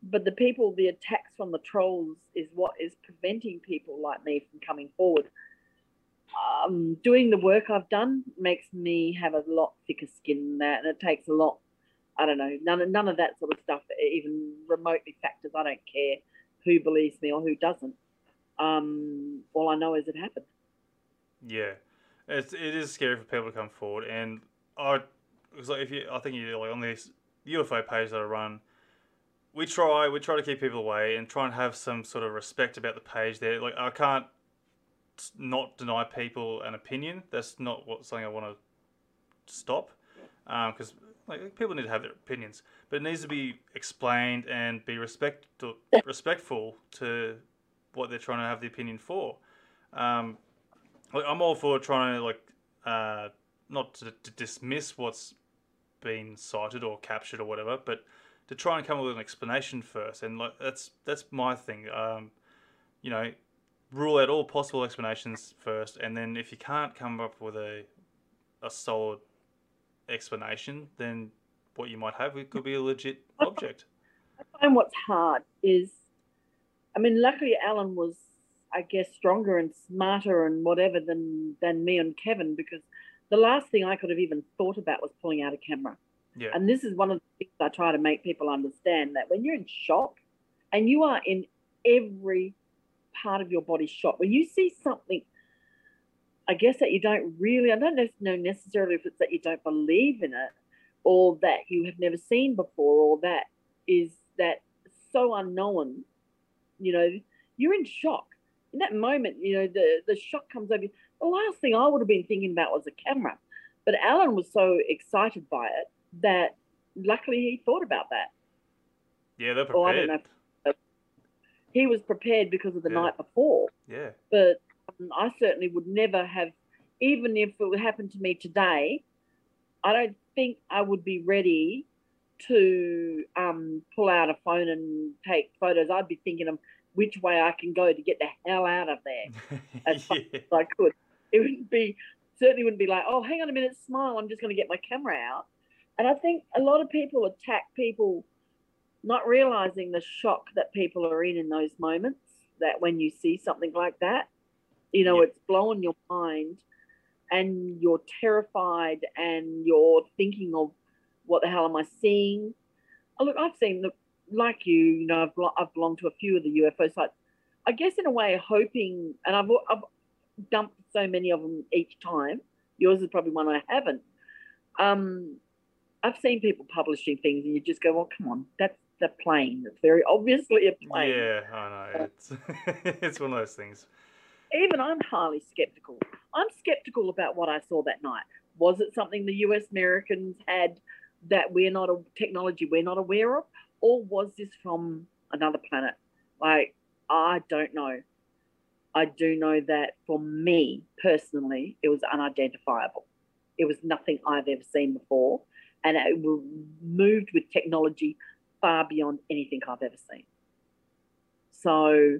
but the people, the attacks from the trolls is what is preventing people like me from coming forward. Um, doing the work I've done makes me have a lot thicker skin than that, and it takes a lot. I don't know, none, none of that sort of stuff even remotely factors. I don't care who believes me or who doesn't. Um, all I know is it happened. Yeah, it's it is scary for people to come forward, and I, because like if you, I think you like on this UFO page that I run, we try we try to keep people away and try and have some sort of respect about the page there. Like I can't not deny people an opinion. That's not what something I want to stop because like people need to have their opinions, but it needs to be explained and be respect respectful to what they're trying to have the opinion for. Um, like, I'm all for trying to like uh, not to, to dismiss what's been sighted or captured or whatever, but to try and come up with an explanation first. And like that's that's my thing. Um, you know, rule out all possible explanations first, and then if you can't come up with a a solid explanation, then what you might have it could be a legit object. I find what's hard is, I mean, luckily Alan was, I guess, stronger and smarter and whatever than than me and Kevin because the last thing I could have even thought about was pulling out a camera. Yeah. And this is one of the things I try to make people understand that when you're in shock and you are in every part of your body shock, when you see something, I guess that you don't really, I don't know necessarily if it's that you don't believe in it or that you have never seen before or that is that so unknown, you know, you're in shock. In that moment, you know, the, the shock comes over you. The last thing I would have been thinking about was a camera. But Alan was so excited by it that luckily he thought about that. Yeah, they're prepared. Or I don't know. He was prepared because of the Yeah. night before. Yeah. But um, I certainly would never have, even if it would happen to me today, I don't think I would be ready to um, pull out a phone and take photos. I'd be thinking of which way I can go to get the hell out of there as fast as I could. It wouldn't be certainly wouldn't be like, oh, hang on a minute, smile. I'm just going to get my camera out. And I think a lot of people attack people, not realizing the shock that people are in in those moments. That when you see something like that, you know, Yeah. it's blowing your mind, and you're terrified, and you're thinking of what the hell am I seeing? Oh, look, I've seen look like you. You know, I've I've belonged to a few of the UFO sites. I guess in a way, hoping, and I've I've dumped so many of them each time. Yours is probably one I haven't. Um, I've seen people publishing things, and you just go, "Well, come on, that's the plane. It's very obviously a plane." Yeah, I know. Uh, it's it's one of those things. Even I'm highly skeptical. I'm skeptical about what I saw that night. Was it something the US Americans had that we're not a technology we're not aware of, or was this from another planet? Like, I don't know. I do know that for me personally, it was unidentifiable. It was nothing I've ever seen before, and it w- moved with technology far beyond anything I've ever seen. So,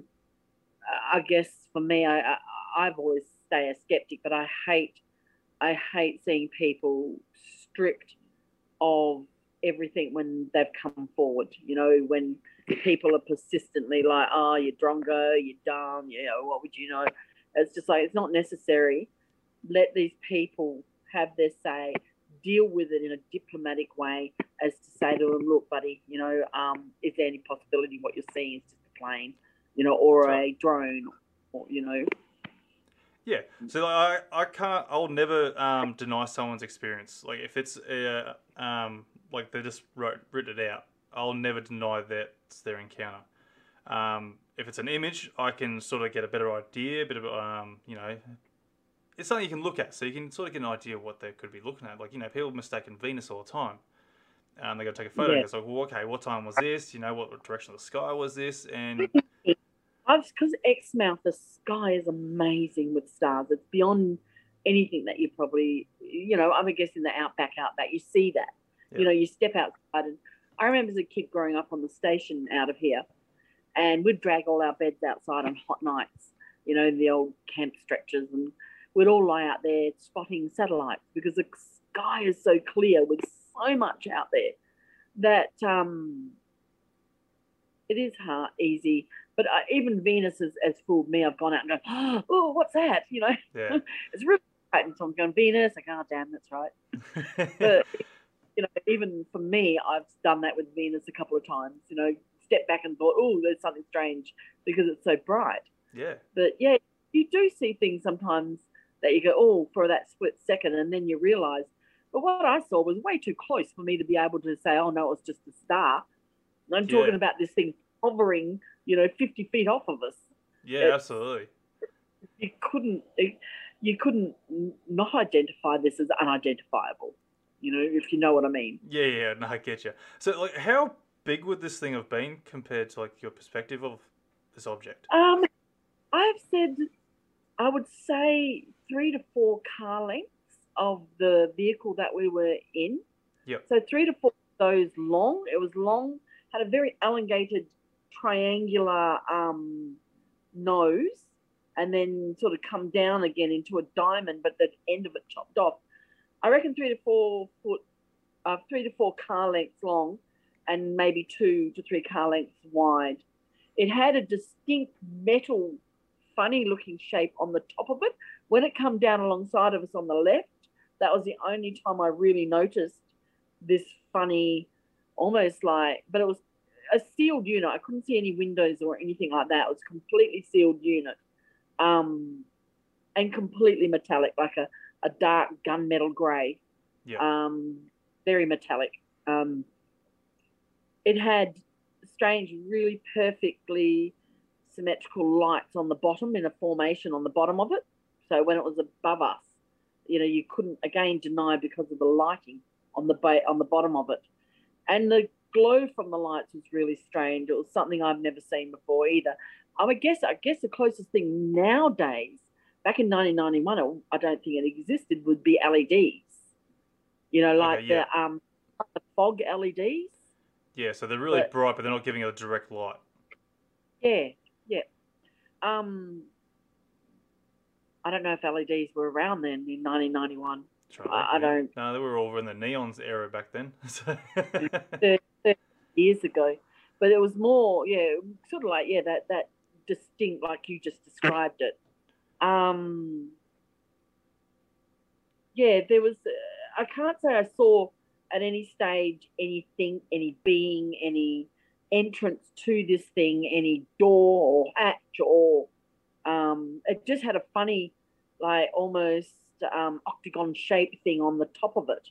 uh, I guess for me, I, I I've always stay a skeptic, but I hate I hate seeing people stripped of everything when they've come forward. You know, when people are persistently like, "Oh, you're drongo, you're dumb," you know, what would you know? It's just like it's not necessary. Let these people have their say. Deal with it in a diplomatic way, as to say to them, "Look, buddy, you know, um, is there any possibility what you're seeing is just a plane, you know, or a drone, or you know, Yeah. So like, I I can't I'll never um, deny someone's experience. Like if it's uh, um like they just wrote written it out, I'll never deny that it's their encounter. Um, if it's an image, I can sort of get a better idea, a bit of um you know. It's something you can look at, so you can sort of get an idea of what they could be looking at. Like you know, people mistaken Venus all the time, and they got to take a photo. Yeah. It's like, well, okay, what time was this? You know, what direction of the sky was this? And because Exmouth, the sky is amazing with stars. It's beyond anything that you probably, you know, I'm guessing the outback, outback, you see that. Yeah. You know, you step outside, and I remember as a kid growing up on the station out of here, and we'd drag all our beds outside on hot nights. You know, the old camp stretchers, and we'd all lie out there spotting satellites because the sky is so clear with so much out there that um, it is hard, easy. But uh, even Venus has, has fooled me. I've gone out and gone, oh, what's that? You know, yeah, it's really right. And so I'm going, Venus. Like, oh, damn, that's right. But, you know, even for me, I've done that with Venus a couple of times. You know, step back and thought, oh, there's something strange because it's so bright. yeah, But yeah, you do see things sometimes that you go, oh, for that split second, and then you realize. But what I saw was way too close for me to be able to say, oh, no, it was just a star. I'm talking Yeah. about this thing hovering, you know, 50 feet off of us. Yeah, It's- absolutely. You couldn't, you couldn't not identify this as unidentifiable. You know, if you know what I mean. Yeah, yeah, no, I get you. So, like, how big would this thing have been compared to like your perspective of this object? Um, I've said I would say three to four car lengths of the vehicle that we were in. Yep. So three to four those long. It was long, had a very elongated triangular um, nose, and then sort of come down again into a diamond, but the end of it chopped off. I reckon three to four foot, uh, three to four car lengths long, and maybe two to three car lengths wide. It had a distinct metal, funny looking shape on the top of it. When it come down alongside of us on the left, that was the only time I really noticed this funny, almost like, but it was a sealed unit. I couldn't see any windows or anything like that. It was a completely sealed unit, um, and completely metallic, like a, a dark gunmetal grey Yeah. um, very metallic. Um, it had strange, really perfectly symmetrical lights on the bottom in a formation on the bottom of it. So when it was above us, you know, you couldn't again deny because of the lighting on the ba- on the bottom of it, and the glow from the lights was really strange. It was something I've never seen before either. I would guess I guess the closest thing nowadays, back in 1991, I don't think it existed, would be LEDs. You know, like yeah. the um the fog LEDs. Yeah, so they're really but- bright, but they're not giving it a direct light. Yeah, yeah. Um, I don't know if LEDs were around then in 1991. Try to I- I don't- No, they were all in the neons era back then. So- 30, 30 years ago, but it was more, yeah, sort of like yeah, that that distinct, like you just described it. Um, yeah, there was. Uh, I can't say I saw at any stage anything, any being, any entrance to this thing, any door or hatch or. Um, it just had a funny, like almost um, octagon shape thing on the top of it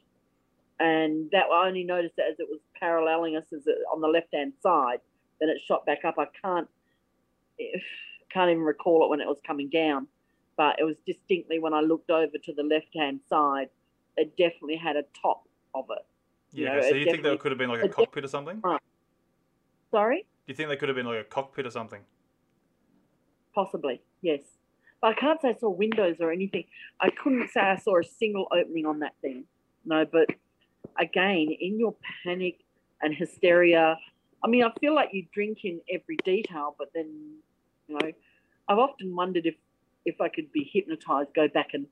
and that I only noticed it as it was paralleling us as it, on the left hand side. Then it shot back up. I can't can't even recall it when it was coming down, but it was distinctly when I looked over to the left hand side. It definitely had a top of it. You yeah, know, so you think that could have been like a cockpit or something? Sorry. Do you think they could have been like a cockpit or something? Possibly yes, but I can't say I saw windows or anything. I couldn't say I saw a single opening on that thing. No, but again, in your panic and hysteria, I mean, I feel like you drink in every detail, but then, you know, I've often wondered if if I could be hypnotized, go back and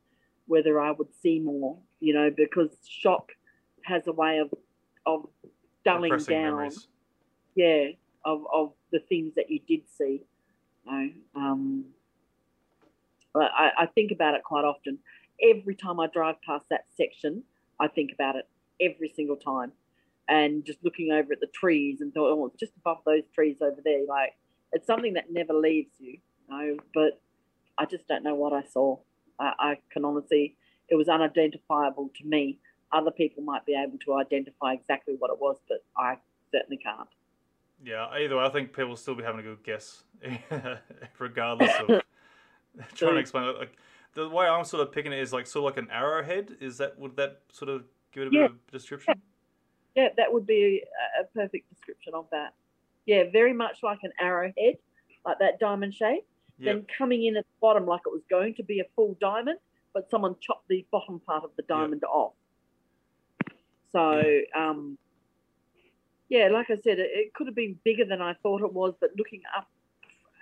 whether I would see more, you know, because shock has a way of of dulling Repressing down, memories. yeah, of of the things that you did see. Know, um, I, I think about it quite often. Every time I drive past that section, I think about it every single time. And just looking over at the trees and thought, oh, just above those trees over there. Like, it's something that never leaves you, you know, but I just don't know what I saw. I, I can honestly, it was unidentifiable to me. Other people might be able to identify exactly what it was, but I certainly can't. Yeah, either way, I think people will still be having a good guess, regardless of trying to explain it. Like the way I'm sort of picking it is like sort of like an arrowhead. Is that would that sort of give it a Yeah. bit of description? Yeah, that would be a, perfect description of that. Yeah, very much like an arrowhead, like that diamond shape. Yeah. Then coming in at the bottom like it was going to be a full diamond, but someone chopped the bottom part of the Yeah. diamond off. So, um, yeah, like I said, it, it could have been bigger than I thought it was, but looking up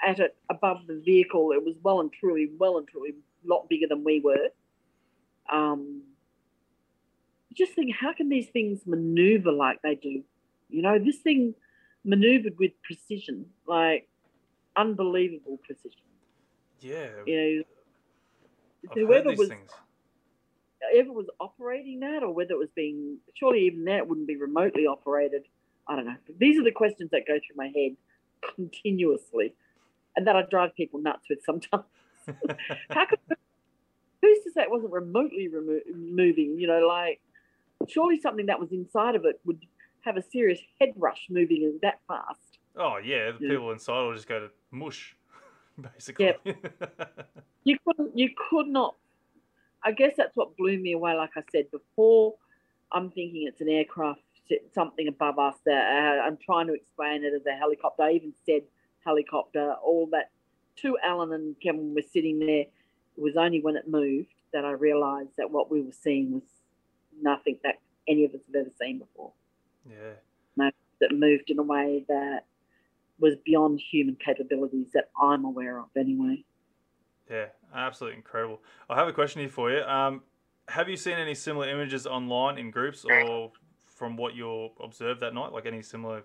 at it above the vehicle, it was well and truly, well and truly, a lot bigger than we were. Um, just think, how can these things maneuver like they do? You know, this thing maneuvered with precision, like unbelievable precision. Yeah. You know, I've whoever was things. whoever was operating that, or whether it was being surely even that wouldn't be remotely operated. I don't know. These are the questions that go through my head continuously, and that I drive people nuts with sometimes. How could who's to say it wasn't remotely remo- moving? You know, like surely something that was inside of it would have a serious head rush moving that fast. Oh yeah, the Yeah. people inside will just go to mush, basically. You couldn't, you could not. I guess that's what blew me away. Like I said before, I'm thinking it's an aircraft, something above us. That uh, I'm trying to explain it as a helicopter. I even said helicopter. All that. To Alan and Kevin were sitting there. It was only when it moved that I realised that what we were seeing was nothing that any of us have ever seen before. yeah. That moved in a way that was beyond human capabilities that I'm aware of, anyway. Yeah, absolutely incredible. I have a question here for you. Um, have you seen any similar images online in groups or from what you observed that night? Like any similar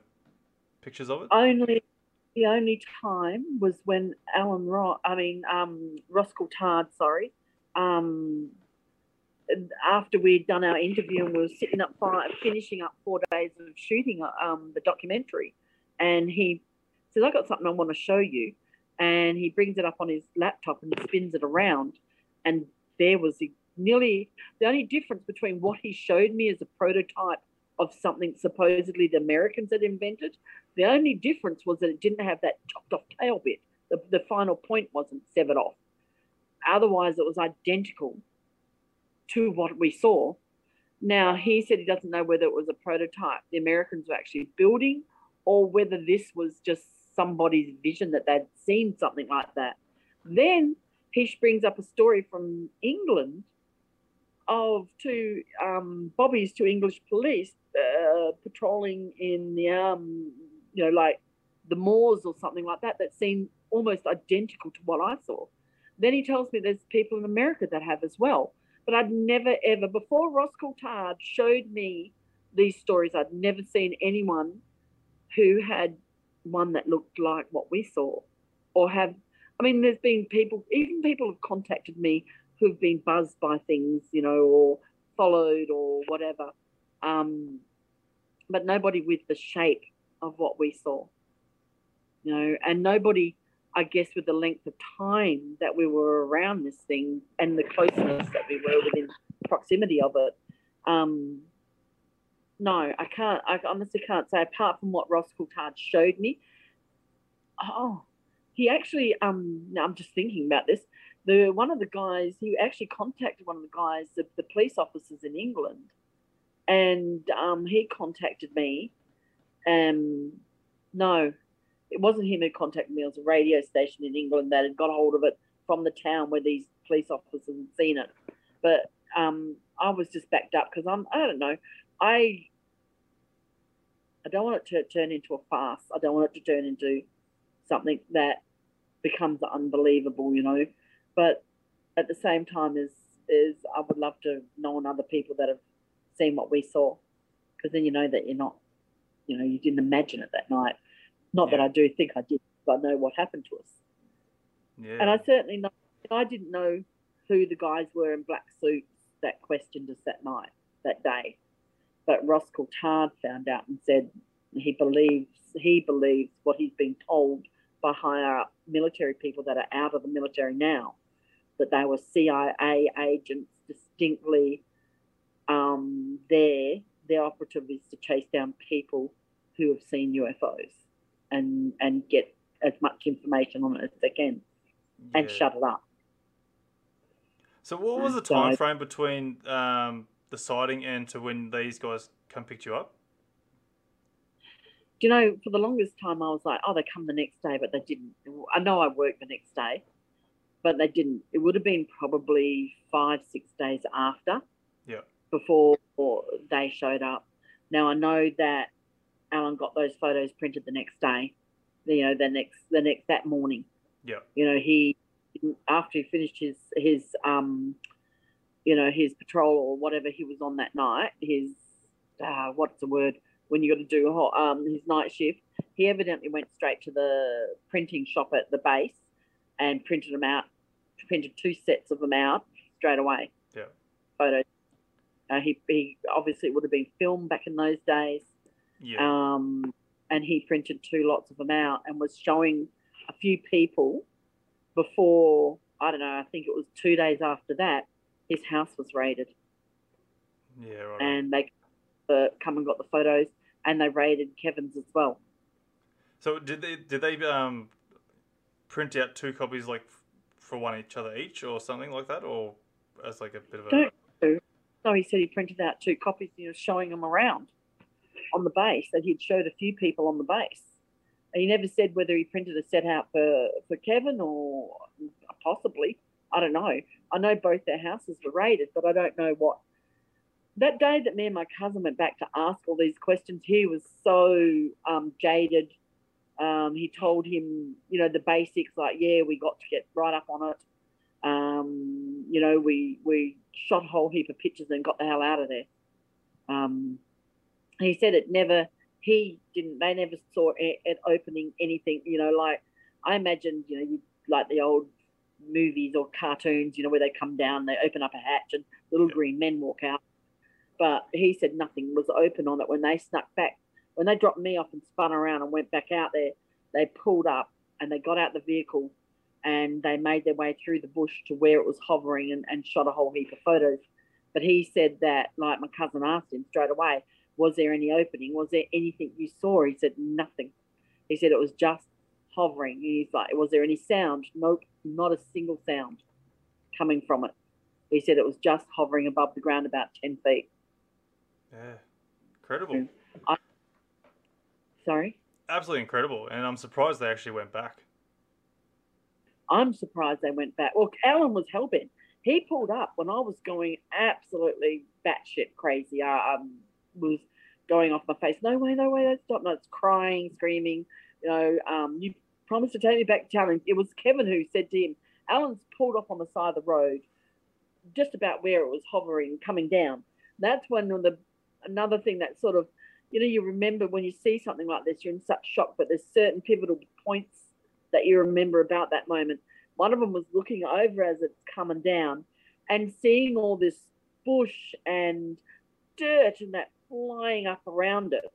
pictures of it? only the only time was when Alan Ross, I mean um, Coulthard, sorry, um, after we'd done our interview and we were sitting up five, finishing up four days of shooting um, the documentary, and he says, "I got something I want to show you," and he brings it up on his laptop and spins it around, and there was nearly the only difference between what he showed me as a prototype of something supposedly the Americans had invented. The only difference was that it didn't have that chopped off tail bit. The, the final point wasn't severed off. Otherwise, it was identical to what we saw. Now, he said he doesn't know whether it was a prototype the Americans were actually building or whether this was just somebody's vision that they'd seen something like that. Then he brings up a story from England of two um, bobbies to English police uh, patrolling in the um, you know like the moors or something like that that seemed almost identical to what I saw. Then he tells me there's people in America that have as well, but I'd never ever before Ross Coulthard showed me these stories. I'd never seen anyone who had one that looked like what we saw, or have. I mean, there's been people, even people have contacted me who've been buzzed by things, you know, or followed or whatever. Um, but nobody with the shape of what we saw, you know, and nobody, I guess, with the length of time that we were around this thing and the closeness that we were within proximity of it. Um, no, I can't. I honestly can't say. Apart from what Ross Coulthard showed me, oh, he actually. Um, now I'm just thinking about this the one of the guys he actually contacted one of the guys the, the police officers in england and um, he contacted me um no it wasn't him who contacted me it was a radio station in england that had got hold of it from the town where these police officers had seen it. But um i was just backed up because i'm i don't know i i don't want it to turn into a farce. I don't want it to turn into something that becomes unbelievable you know. But at the same time is is I would love to know on other people that have seen what we saw. Because then you know that you're not you know you didn't imagine it that night. Not that I do think I did but I know what happened to us. Yeah. and I certainly know I didn't know who the guys were in black suits that questioned us that night that day. But Ross Coulthard found out and said he believes he believes what he's been told by higher up military people that are out of the military now that they were CIA agents distinctly um, there. Their operative is to chase down people who have seen UFOs and and get as much information on it as they can and Yeah. shut it up. So what was the So- time frame between um, the sighting and to when these guys come pick you up? Do you know, for the longest time, I was like, oh, they come the next day, but they didn't. I know I worked the next day, but they didn't. It would have been probably five, six days after Yeah. Before they showed up. Now I know that Alan got those photos printed the next day. You know, the next, the next that morning. Yeah. You know, he after he finished his his um, you know, his patrol or whatever he was on that night. His uh, what's the word when you got to do a whole, um his night shift. He evidently went straight to the printing shop at the base and printed them out. Printed two sets of them out straight away. Yeah. Photos. Uh, he, he obviously it would have been filmed back in those days Yeah. um, and he printed two lots of them out and was showing a few people before I don't know. I think it was two days after that. His house was raided, yeah. Right. and they uh, come and got the photos. and they raided Kevin's as well. So did they did they um print out two copies like f- for one each other each or something like that, or as like a bit of a Don't. So he said he printed out two copies, and he was showing them around on the base. That he'd showed a few people on the base. And he never said whether he printed a set out for for Kevin or possibly. I don't know. I know both their houses were raided, but I don't know what. That day that me and my cousin went back to ask all these questions, he was so um, jaded. Um, he told him, you know, the basics like, yeah, we got to get right up on it. Um, you know, we we shot a whole heap of pictures and got the hell out of there. Um, he said it never. He didn't. They never saw it, it opening anything. You know, like I imagined. You know, you like the old movies or cartoons. You know, where they come down, they open up a hatch, and little green men walk out. But he said nothing was open on it when they snuck back. When they dropped me off and spun around and went back out there, they pulled up and they got out the vehicle and they made their way through the bush to where it was hovering and, and shot a whole heap of photos. But he said that, like my cousin asked him straight away, was there any opening? Was there anything you saw? He said nothing. He said it was just hovering. And he's like, was there any sound? Nope, not a single sound coming from it. He said it was just hovering above the ground about 10 feet. yeah, incredible, I, sorry? absolutely incredible, and I'm surprised they actually went back. I'm surprised they went back. Well, Alan was helping. He pulled up when I was going absolutely batshit crazy. I um, was going off my face. No way, no way, don't stop. No, it's crying, screaming. You know, um, you promised to take me back to. And it was Kevin who said to him, Alan's pulled off on the side of the road, just about where it was hovering, coming down. That's when the another thing that sort of, you know, you remember when you see something like this, you're in such shock, but there's certain pivotal points that you remember about that moment. One of them was looking over as it's coming down and seeing all this bush and dirt and that flying up around it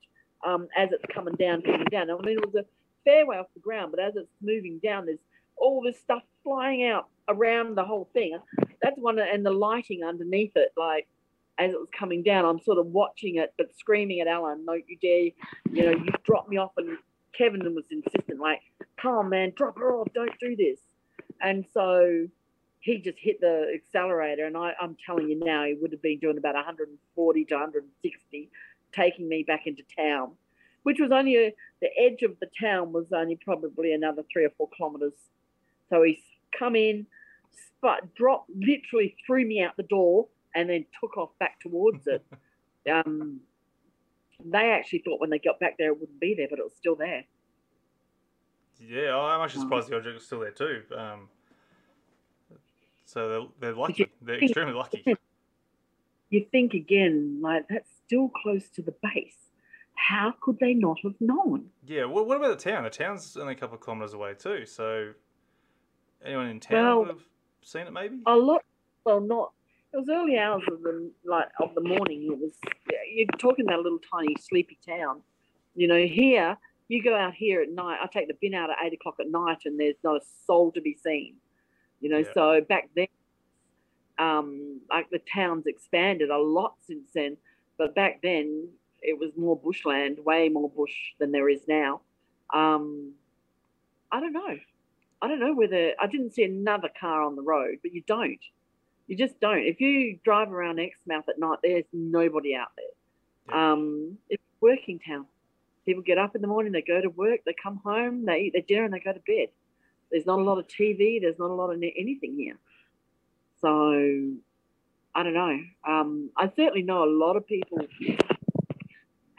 um, as it's coming down, coming down. I mean, it was a fair way off the ground, but as it's moving down, there's all this stuff flying out around the whole thing. That's one, and the lighting underneath it, like as it was coming down, I'm sort of watching it, but screaming at Alan, "No, you dare! You know, you drop me off." And Kevin was insistent, like, "Come on, man, drop her off! Don't do this." And so he just hit the accelerator, and I, I'm telling you now, he would have been doing about 140 to 160, taking me back into town, which was only a, the edge of the town was only probably another three or four kilometres. So he's come in, but dropped, literally threw me out the door, and then took off back towards it. um, they actually thought when they got back there it wouldn't be there, but it was still there. Yeah, I'm actually surprised the object was still there too. Um, so they're, they're lucky. They're extremely lucky. You think again, like that's still close to the base. How could they not have known? Yeah. What, what about the town? The town's only a couple of kilometers away too. So anyone in town Well- would have seen it, maybe. A lot, well, not. It was early hours of the like of the morning. It was you're talking about a little tiny sleepy town. You know, here you go out here at night. I take the bin out at eight o'clock at night, and there's not a soul to be seen. You know, Yeah. so back then, um, like the town's expanded a lot since then, but back then it was more bushland, way more bush than there is now. Um, I don't know. I don't know whether I didn't see another car on the road, but you don't. You just don't. If you drive around Exmouth at night, there's nobody out there. Yeah. Um, it's a working town. People get up in the morning, they go to work, they come home, they eat their dinner, and they go to bed. There's not a lot of TV. There's not a lot of anything here. So I don't know. Um, I certainly know a lot of people.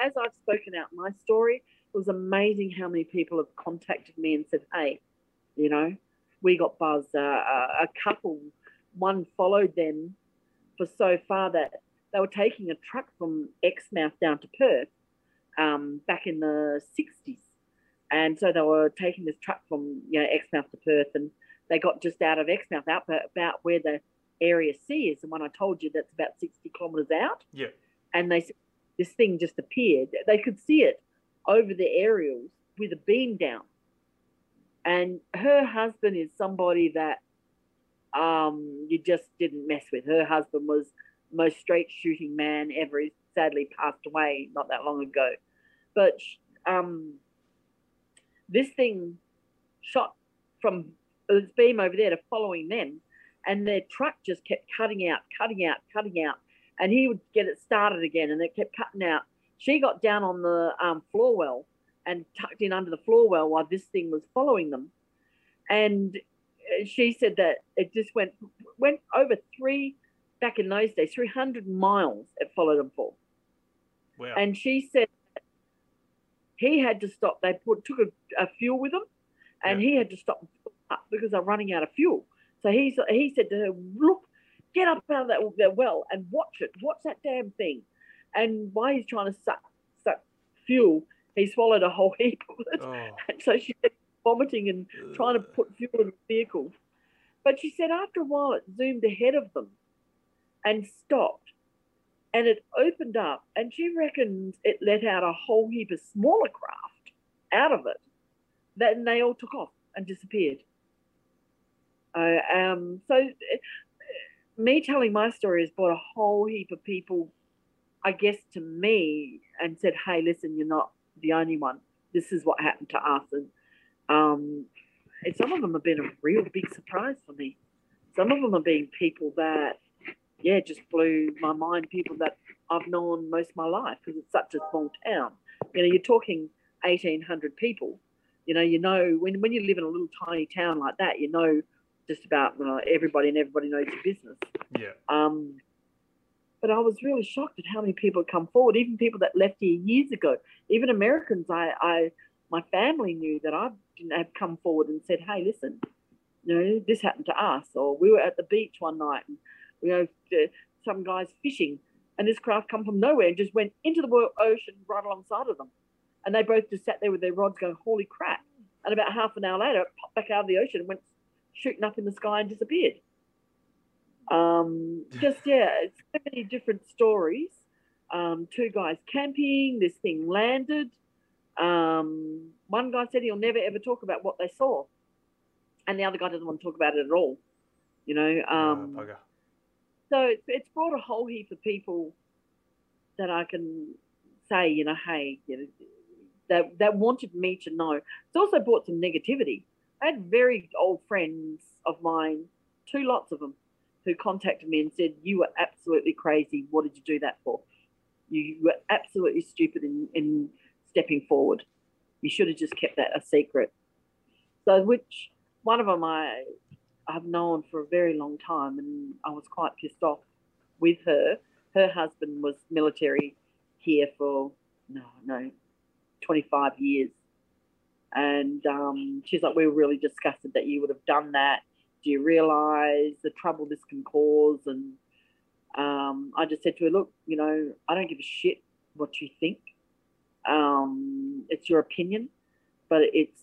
As I've spoken out my story, it was amazing how many people have contacted me and said, "Hey, you know, we got buzzed. Uh, a, a couple, one followed them for so far that they were taking a truck from Exmouth down to Perth um, back in the 60s. And so they were taking this truck from you know Exmouth to Perth, and they got just out of Exmouth, out about where the area C is. And when I told you that's about 60 kilometres out, Yeah. and they this thing just appeared. They could see it over the aerials with a beam down. And her husband is somebody that um, you just didn't mess with. Her husband was most straight shooting man ever. He sadly passed away not that long ago. but um, this thing shot from its beam over there to following them, and their truck just kept cutting out, cutting out, cutting out, and he would get it started again, and it kept cutting out. She got down on the um, floor well and tucked in under the floor well while this thing was following them, and she said that it just went went over three back in those days, 300 miles it followed them for. Wow. And she said he had to stop. They put took a, a fuel with them, and Yeah. he had to stop and fill up because they're running out of fuel. So he he said to her, "Look, get up out of that, that well and watch it. Watch that damn thing." And while he's trying to suck suck fuel, he swallowed a whole heap of it. Oh. And so she said vomiting and trying to put fuel in the vehicle. But she said after a while it zoomed ahead of them and stopped. And it opened up, and she reckons it let out a whole heap of smaller craft out of it. Then they all took off and disappeared. Uh, um, so, uh, me telling my story has brought a whole heap of people, I guess, to me and said, "Hey, listen, you're not the only one. This is what happened to us." And um, and some of them have been a real big surprise for me. Some of them have been people that, yeah, just blew my mind. People that I've known most of my life because it's such a small town. You know, you're talking 1,800 people. You know, you know when when you live in a little tiny town like that, you know just about you know, everybody and everybody knows your business. Yeah. Um, but I was really shocked at how many people had come forward, even people that left here years ago, even Americans. I, I my family knew that I didn't have come forward and said, "Hey, listen, you know, this happened to us," or we were at the beach one night and you know uh, some guys fishing, and this craft come from nowhere and just went into the ocean right alongside of them, and they both just sat there with their rods going, "Holy crap!" And about half an hour later, it popped back out of the ocean and went shooting up in the sky and disappeared. Um, just yeah, it's so many different stories. Um, two guys camping. This thing landed. Um, one guy said he'll never ever talk about what they saw, and the other guy doesn't want to talk about it at all. You know, um, so it's, it's brought a whole heap of people that I can say, you know, hey, you know, that that wanted me to know. It's also brought some negativity. I had very old friends of mine, two lots of them, who contacted me and said, "You were absolutely crazy. What did you do that for? You were absolutely stupid in, in stepping forward. You should have just kept that a secret." So, which one of them I I've known for a very long time, and I was quite pissed off with her. Her husband was military here for no, no, 25 years. And um, she's like, We were really disgusted that you would have done that. Do you realize the trouble this can cause? And um, I just said to her, Look, you know, I don't give a shit what you think. Um, it's your opinion, but it's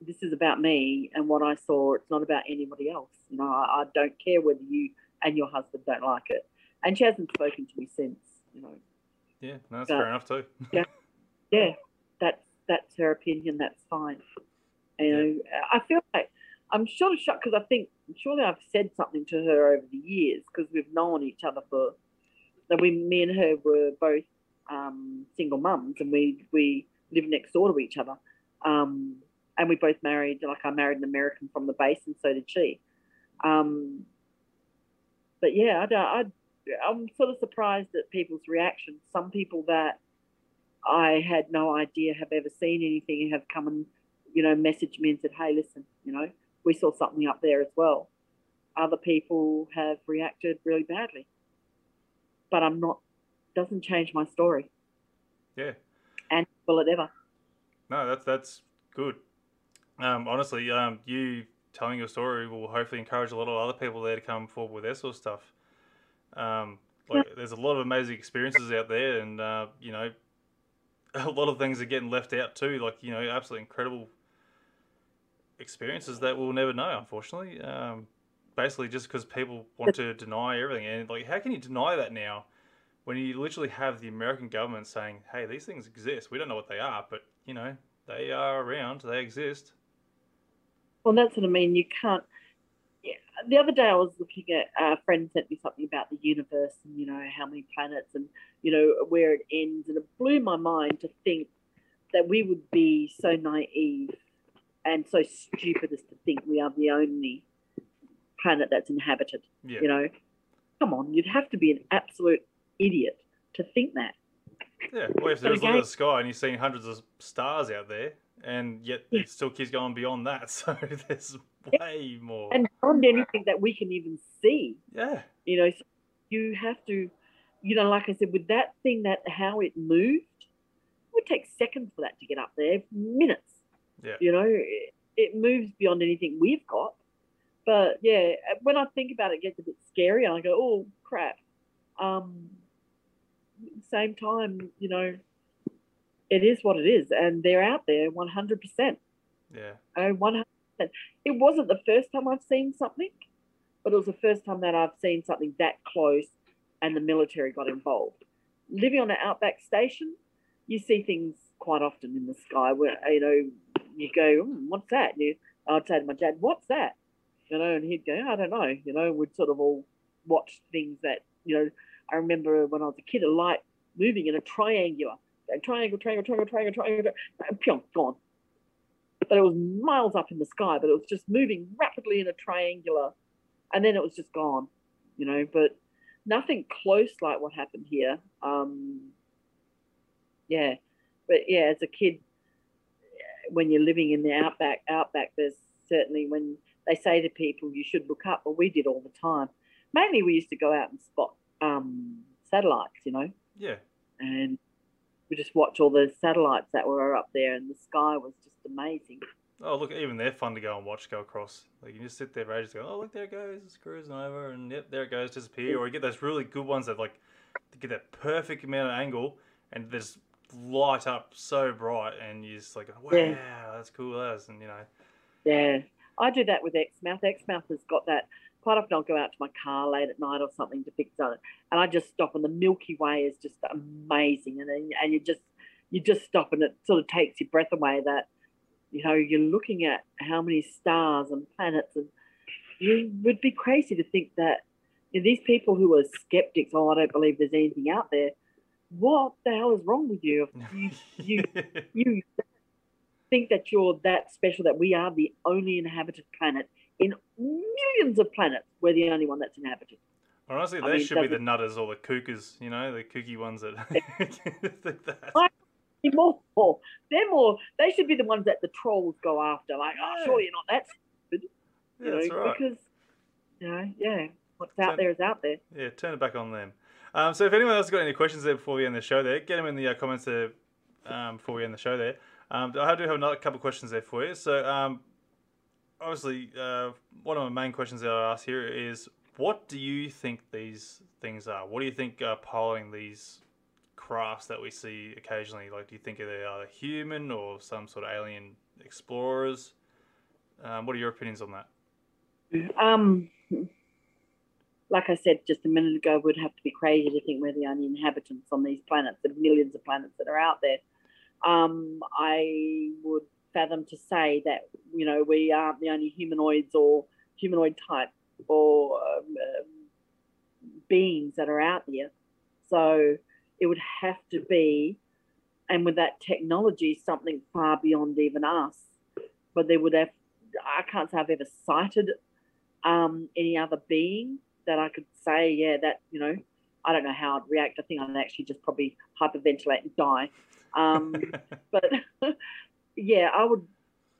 this is about me and what I saw. It's not about anybody else. You know, I, I don't care whether you and your husband don't like it. And she hasn't spoken to me since. You know, Yeah, no, that's But- fair enough too. yeah, yeah, that's that's her opinion. That's fine. You know, I feel like I'm sort of shocked because I think surely I've said something to her over the years because we've known each other for that. We, me and her were both um, single mums, and we we live next door to each other. Um, and we both married. Like I married an American from the base, and so did she. Um, but yeah, I. I'm sort of surprised at people's reactions. Some people that I had no idea have ever seen anything have come and, you know, messaged me and said, hey, listen, you know, we saw something up there as well. Other people have reacted really badly. But I'm not, doesn't change my story. Yeah. And will it ever? No, that's that's good. Um, honestly, um, you telling your story will hopefully encourage a lot of other people there to come forward with their sort of stuff. Um, like, there's a lot of amazing experiences out there, and uh, you know, a lot of things are getting left out too. Like you know, absolutely incredible experiences that we'll never know, unfortunately. Um, basically, just because people want to deny everything, and like, how can you deny that now? When you literally have the American government saying, "Hey, these things exist. We don't know what they are, but you know they are around. They exist." Well, that's what I mean. You can't. Yeah. The other day, I was looking at uh, a friend sent me something about the universe and you know how many planets and you know where it ends, and it blew my mind to think that we would be so naive and so stupid as to think we are the only planet that's inhabited. Yeah. You know, come on, you'd have to be an absolute idiot to think that. Yeah. Well, if look at again- the sky and you're seeing hundreds of stars out there, and yet Yeah. it still keeps going beyond that, so there's way more. And beyond anything that we can even see, yeah. you know, so you have to, you know, like I said, with that thing, that how it moved, it would take seconds for that to get up there, minutes. Yeah. You know, it, it moves beyond anything we've got. But yeah, when I think about it, it gets a bit scary, and I go, "Oh crap!" Um, same time, you know, it is what it is, and they're out there, one hundred percent. Yeah. Oh, one hundred percent. It wasn't the first time I've seen something, but it was the first time that I've seen something that close, and the military got involved. Living on an outback station, you see things quite often in the sky where you know you go, "Hmm, "What's that?" And you, I'd say to my dad, "What's that?" You know, and he'd go, "I don't know." You know, we'd sort of all watch things that you know. I remember when I was a kid, a light moving in a triangular, triangle, triangle, triangle, triangle, triangle, and pyong, gone. But it was miles up in the sky, but it was just moving rapidly in a triangular, and then it was just gone. You know, but nothing close like what happened here. Um, yeah, but yeah, as a kid, when you're living in the outback, outback, there's certainly when they say to people you should look up. Well, we did all the time. Mainly, we used to go out and spot um, satellites, you know, Yeah. And we just watch all the satellites that were up there, and the sky was just amazing. Oh, look, even they're fun to go and watch go across. Like, you can just sit there for ages going, oh, look, there it goes, it's cruising over, and yep, there it goes, disappear. Or you get those really good ones that, like, get that perfect amount of angle, and they just light up so bright, and you're just like, wow, Yeah. that's cool as, and, you know, Yeah, I do that with Exmouth. Exmouth has got that. Quite often, I'll go out to my car late at night or something to fix it, and I just stop, and the Milky Way is just amazing, and then and you just you just stop, and it sort of takes your breath away. That you know you're looking at how many stars and planets, and you would be crazy to think that you know, these people who are skeptics, oh, I don't believe there's anything out there. What the hell is wrong with you? You you you think that you're that special that we are the only inhabited planet in millions of planets. We're the only one that's inhabited. honestly, I they mean, should be the nutters or the kookers, you know, the kooky ones that that. I- They're more, they're more. They should be the ones that the trolls go after. Like, oh, Yeah. sure, you're not that stupid. Yeah, You know, that's right. because you know, yeah, what's out there is out there. Yeah, turn it back on them. Um, so if anyone else has got any questions there before we end the show, there, get them in the uh, comments there um, before we end the show. There, um, I do have another couple of questions there for you. So um, obviously, uh, one of my main questions that I ask here is, what do you think these things are? What do you think are piloting these crafts that we see occasionally? Like, do you think they are human or some sort of alien explorers? Um, what are your opinions on that? Um, like I said just a minute ago, we'd have to be crazy to think we're the only inhabitants on these planets. Are millions of planets that are out there. Um, I would fathom to say that you know we aren't the only humanoids or humanoid type or um, um, beings that are out there. So it would have to be, and with that technology, something far beyond even us. But there would have, I can't say I've ever sighted um, any other being that I could say, yeah, that, you know, I don't know how I'd react. I think I'd actually just probably hyperventilate and die. Um, but yeah, I would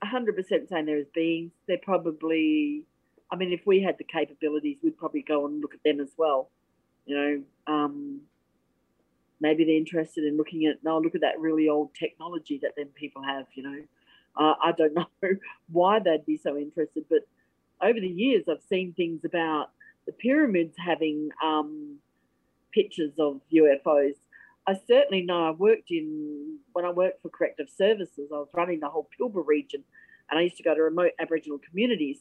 100% say there is beings. They're probably, I mean, if we had the capabilities, we'd probably go and look at them as well. You know, um, maybe they're interested in looking at, no, look at that really old technology that them people have, you know. Uh, I don't know why they'd be so interested, but over the years, I've seen things about the pyramids having um, pictures of UFOs. I certainly know I worked in, when I worked for corrective services, I was running the whole Pilbara region and I used to go to remote Aboriginal communities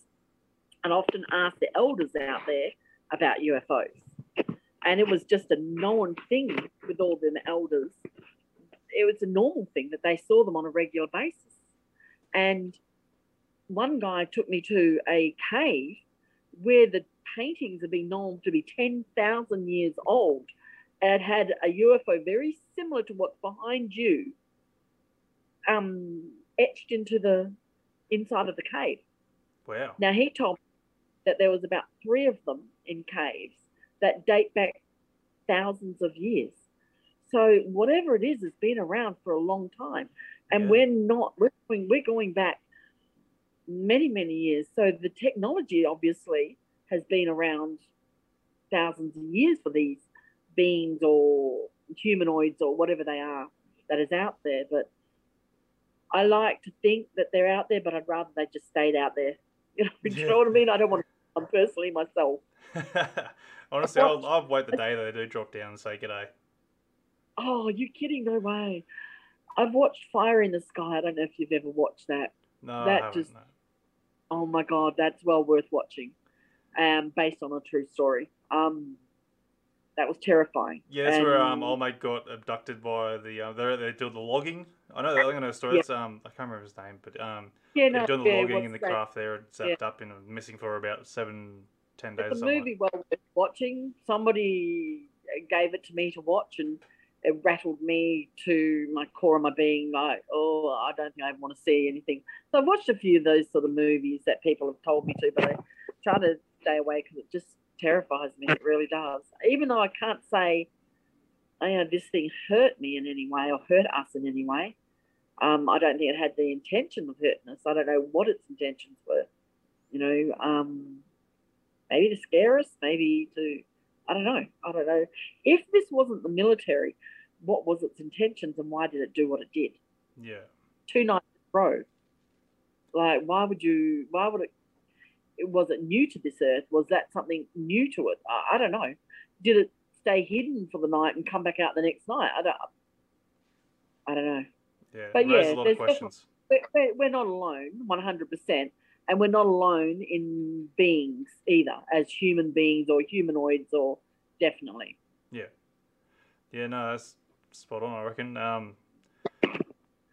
and often ask the elders out there about UFOs. And it was just a known thing with all them elders. It was a normal thing that they saw them on a regular basis. And one guy took me to a cave where the paintings have been known to be 10,000 years old and had a UFO very similar to what's behind you um, etched into the inside of the cave. Wow. Now he told me that there was about three of them in caves that date back thousands of years. So whatever it is, has been around for a long time, and Yeah. we're not. We're going, we're going back many many years. So the technology obviously has been around thousands of years for these beings or humanoids or whatever they are that is out there. But I like to think that they're out there, but I'd rather they just stayed out there. You know, you know what I mean? I don't want to personally myself. Honestly, I'll, I'll wait the day that they do drop down and say g'day. Oh, you kidding? No way. I've watched Fire in the Sky. I don't know if you've ever watched that. No, That just- no. Oh my god, that's well worth watching. Um, based on a true story. Um, that was terrifying. Yeah, that's where um, And- old mate got abducted by the. Uh, they they do the logging. I know. I think I know the story. Yeah. It's, um, I can't remember his name, but um, Yeah, they're no, doing the yeah, logging in the that? craft there and Yeah. zapped up and missing for about seven, ten days. It's a movie well worth watching. Somebody gave it to me to watch, and it rattled me to my core of my being. Like, oh, I don't think I want to see anything. So I've watched a few of those sort of movies that people have told me to, but I try to stay away because it just terrifies me. It really does. Even though I can't say, you know, this thing hurt me in any way or hurt us in any way. Um, I don't think it had the intention of hurting us. I don't know what its intentions were. You know, um, maybe to scare us, maybe to, I don't know. I don't know. If this wasn't the military, what was its intentions and why did it do what it did? Yeah. Two nights in a row. Like, why would you, why would it, was it new to this earth? Was that something new to it? I, I don't know. Did it stay hidden for the night and come back out the next night? I don't, I don't know. Yeah. But yeah, a lot of there's questions. we're, we're- not alone 100% and we're not alone in beings either as human beings or humanoids or definitely Yeah. Yeah, no, that's spot on, I reckon. Um,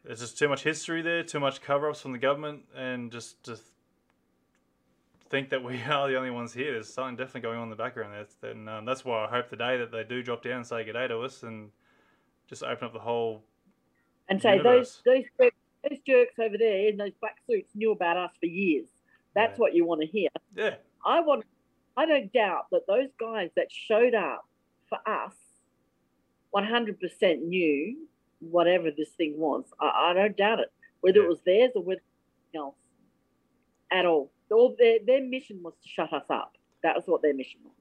there's just too much history there, too much cover ups from the government, and just to think that we are the only ones here. There's something definitely going on in the background. That's, then, um, that's why I hope the day that they do drop down and say good day to us and just open up the whole. and say Universe. those those jerks, those jerks over there in those black suits knew about us for years that's Yeah. what you want to hear Yeah. i want i don't doubt that those guys that showed up for us 100% knew whatever this thing was i, I don't doubt it whether Yeah. it was theirs or whether else at all all their, their mission was to shut us up that was what their mission was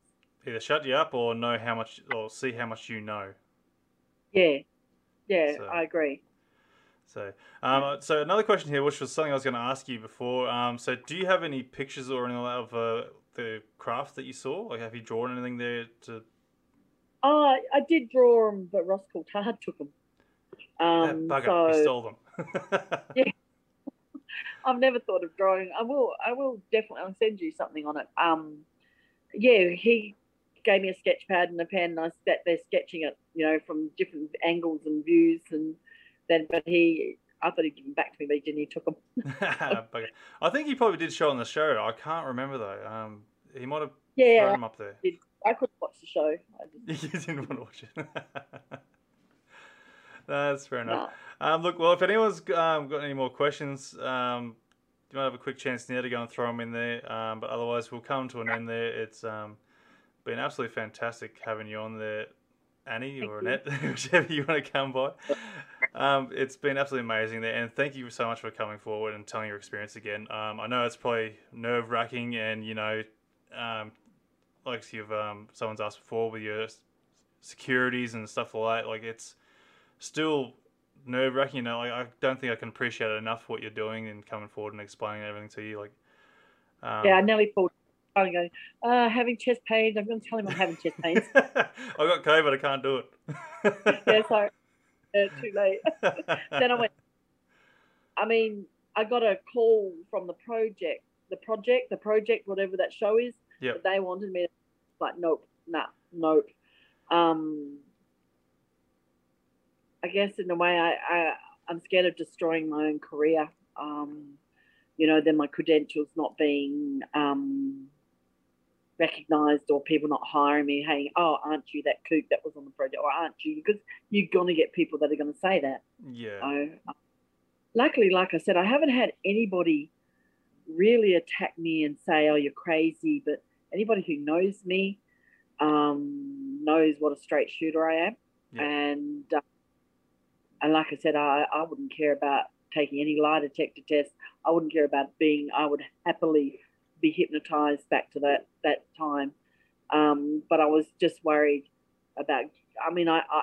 Either shut you up or know how much, or see how much you know. yeah yeah So- i agree So, um, so another question here, which was something I was going to ask you before. Um, so, do you have any pictures or anything of uh, the craft that you saw? Like, have you drawn anything there to? Oh, I, did draw them, but Ross Coulthard took them. Um, that bugger, he stole them. Yeah. I've never thought of drawing. I will. I will definitely. I'll send you something on it. Um, yeah, he gave me a sketch pad and a pen, and I sat there sketching it. You know, from different angles and views, and then. But he, I thought he'd give them back to me, but he didn't. He took them. I think he probably did show on the show. I can't remember though. Um, he might have Yeah, thrown them up there. I couldn't watch the show? I just, you didn't want to watch it. That's fair enough. Um, look, well, if anyone's um, got any more questions, um, you might have a quick chance now to go and throw them in there. Um, but otherwise, we'll come to an end there. It's um, been absolutely fantastic having you on there, Annie or you. Annette, whichever you want to come by. Um, it's been absolutely amazing there, and thank you so much for coming forward and telling your experience again. Um, I know it's probably nerve wracking, and you know, um, like you've um, someone's asked before with your securities and stuff like that. Like it's still nerve wracking. You know, like I don't think I can appreciate it enough what you're doing and coming forward and explaining everything to you. Like, um, yeah, I nearly pulled. I'm going, uh, having chest pains. I'm going to tell him I'm having chest pains. I got COVID. I can't do it. yeah, sorry. Uh, too late. then I went. I mean, I got a call from the project, the project, the project, whatever that show is. Yep. They wanted me. To, like, nope, nah, nope. Um, I guess in a way, I, I I'm scared of destroying my own career. Um, you know, then my credentials not being um, recognized or people not hiring me. Hey, oh, aren't you that kook that was on the project, or aren't you? Because you're gonna get people that are gonna say that. yeah. So, luckily, like I said, I haven't had anybody really attack me and say, "Oh, you're crazy." But anybody who knows me um, knows what a straight shooter I am, Yeah. and uh, and like I said, I I wouldn't care about taking any lie detector tests. I wouldn't care about being. I would happily be hypnotized back to that that time. Um, but I was just worried about. I mean, I, I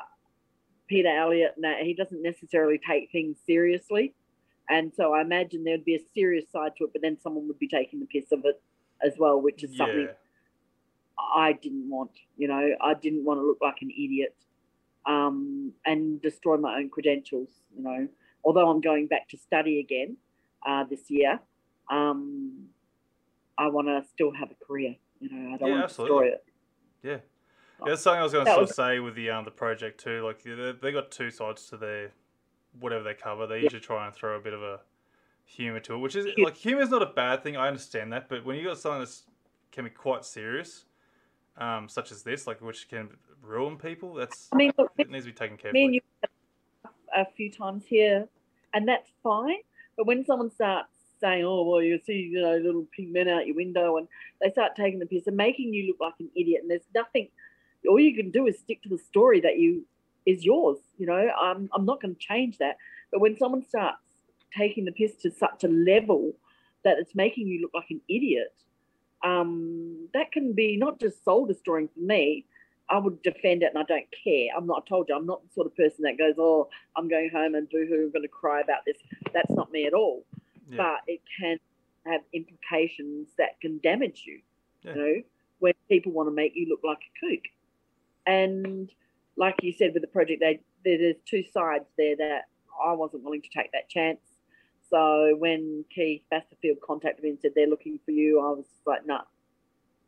Peter Helliar, no, he doesn't necessarily take things seriously. And so I imagine there'd be a serious side to it, but then someone would be taking the piss of it as well, which is something Yeah. I didn't want. You know, I didn't want to look like an idiot um, and destroy my own credentials. You know, although I'm going back to study again uh, this year, um, I want to still have a career. You know, I don't Yeah, want to destroy it. Yeah. Yeah, that's something I was going to sort was- of say with the um the project too. Like they they got two sides to their whatever they cover. They Yeah. usually try and throw a bit of a humor to it, which is like humor is not a bad thing. I understand that, but when you got something that can be quite serious, um, such as this, like which can ruin people, that's I mean, look, it needs to be taken me carefully. and you a few times here, and that's fine. But when someone starts saying, "Oh, well, you see, you know, little pig men out your window," and they start taking the piss and making you look like an idiot, and there's nothing. All you can do is stick to the story that you is yours. You know, I'm I'm not going to change that. But when someone starts taking the piss to such a level that it's making you look like an idiot, um, that can be not just soul destroying for me. I would defend it and I don't care. I'm not, I told you, I'm not the sort of person that goes, oh, I'm going home and boo hoo, I'm going to cry about this. That's not me at all. Yeah. But it can have implications that can damage you, Yeah. you know, when people want to make you look like a kook. And like you said with the project, they, there, there's two sides there that I wasn't willing to take that chance. So when Keith Basterfield contacted me and said they're looking for you, I was like, nah,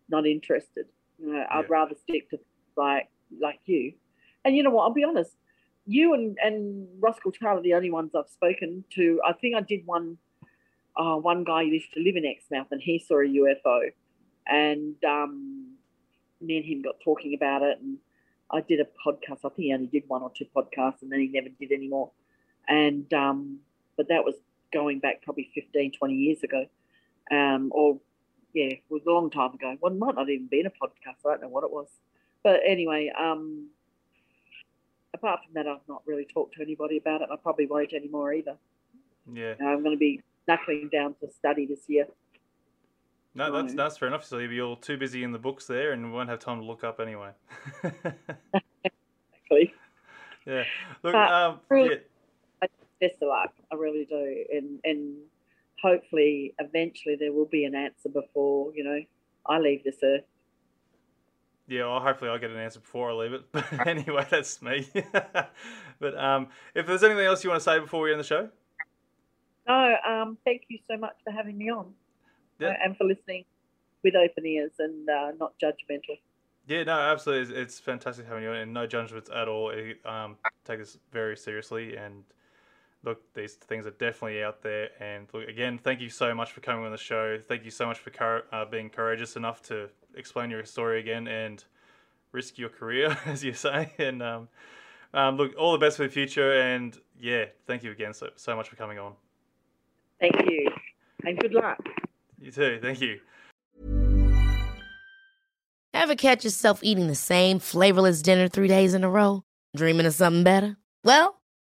not interested. You know, I'd Yeah. rather stick to like like you. And you know what? I'll be honest. You and and Roscoe Taylor are the only ones I've spoken to. I think I did one. Uh, one guy used to live in Exmouth, and he saw a UFO, and um, me and him got talking about it. And I did a podcast. I think he only did one or two podcasts, and then he never did any more. And um, but that was going back probably 15, 20 years ago, um, or yeah, it was a long time ago. Well, it might not even been a podcast. I don't know what it was. But anyway, um, apart from that, I've not really talked to anybody about it. I probably won't anymore either. yeah. You know, I'm going to be knuckling down to study this year. No, that's that's fair enough. So you'll be all too busy in the books there, and won't have time to look up anyway. Actually, yeah. Look, um, really- yeah, best of luck. I really do, and and hopefully, eventually, there will be an answer before you know I leave this earth. Yeah, well, hopefully I'll get an answer before I leave it. But anyway, that's me. but um, if there's anything else you want to say before we end the show, No, um, thank you so much for having me on Yeah. uh, and for listening with open ears and uh, not judgmental. yeah, no, absolutely, it's, it's fantastic having you on, and no judgments at all. It, Um, take this very seriously, and look, these things are definitely out there. And look, again, thank you so much for coming on the show. Thank you so much for cour- uh, being courageous enough to explain your story again and risk your career, as you say. And um, um, look, all the best for the future. And yeah, thank you again so so much for coming on. Thank you and good luck. You too. Thank you. Ever catch yourself eating the same flavorless dinner three days in a row? Dreaming of something better? Well,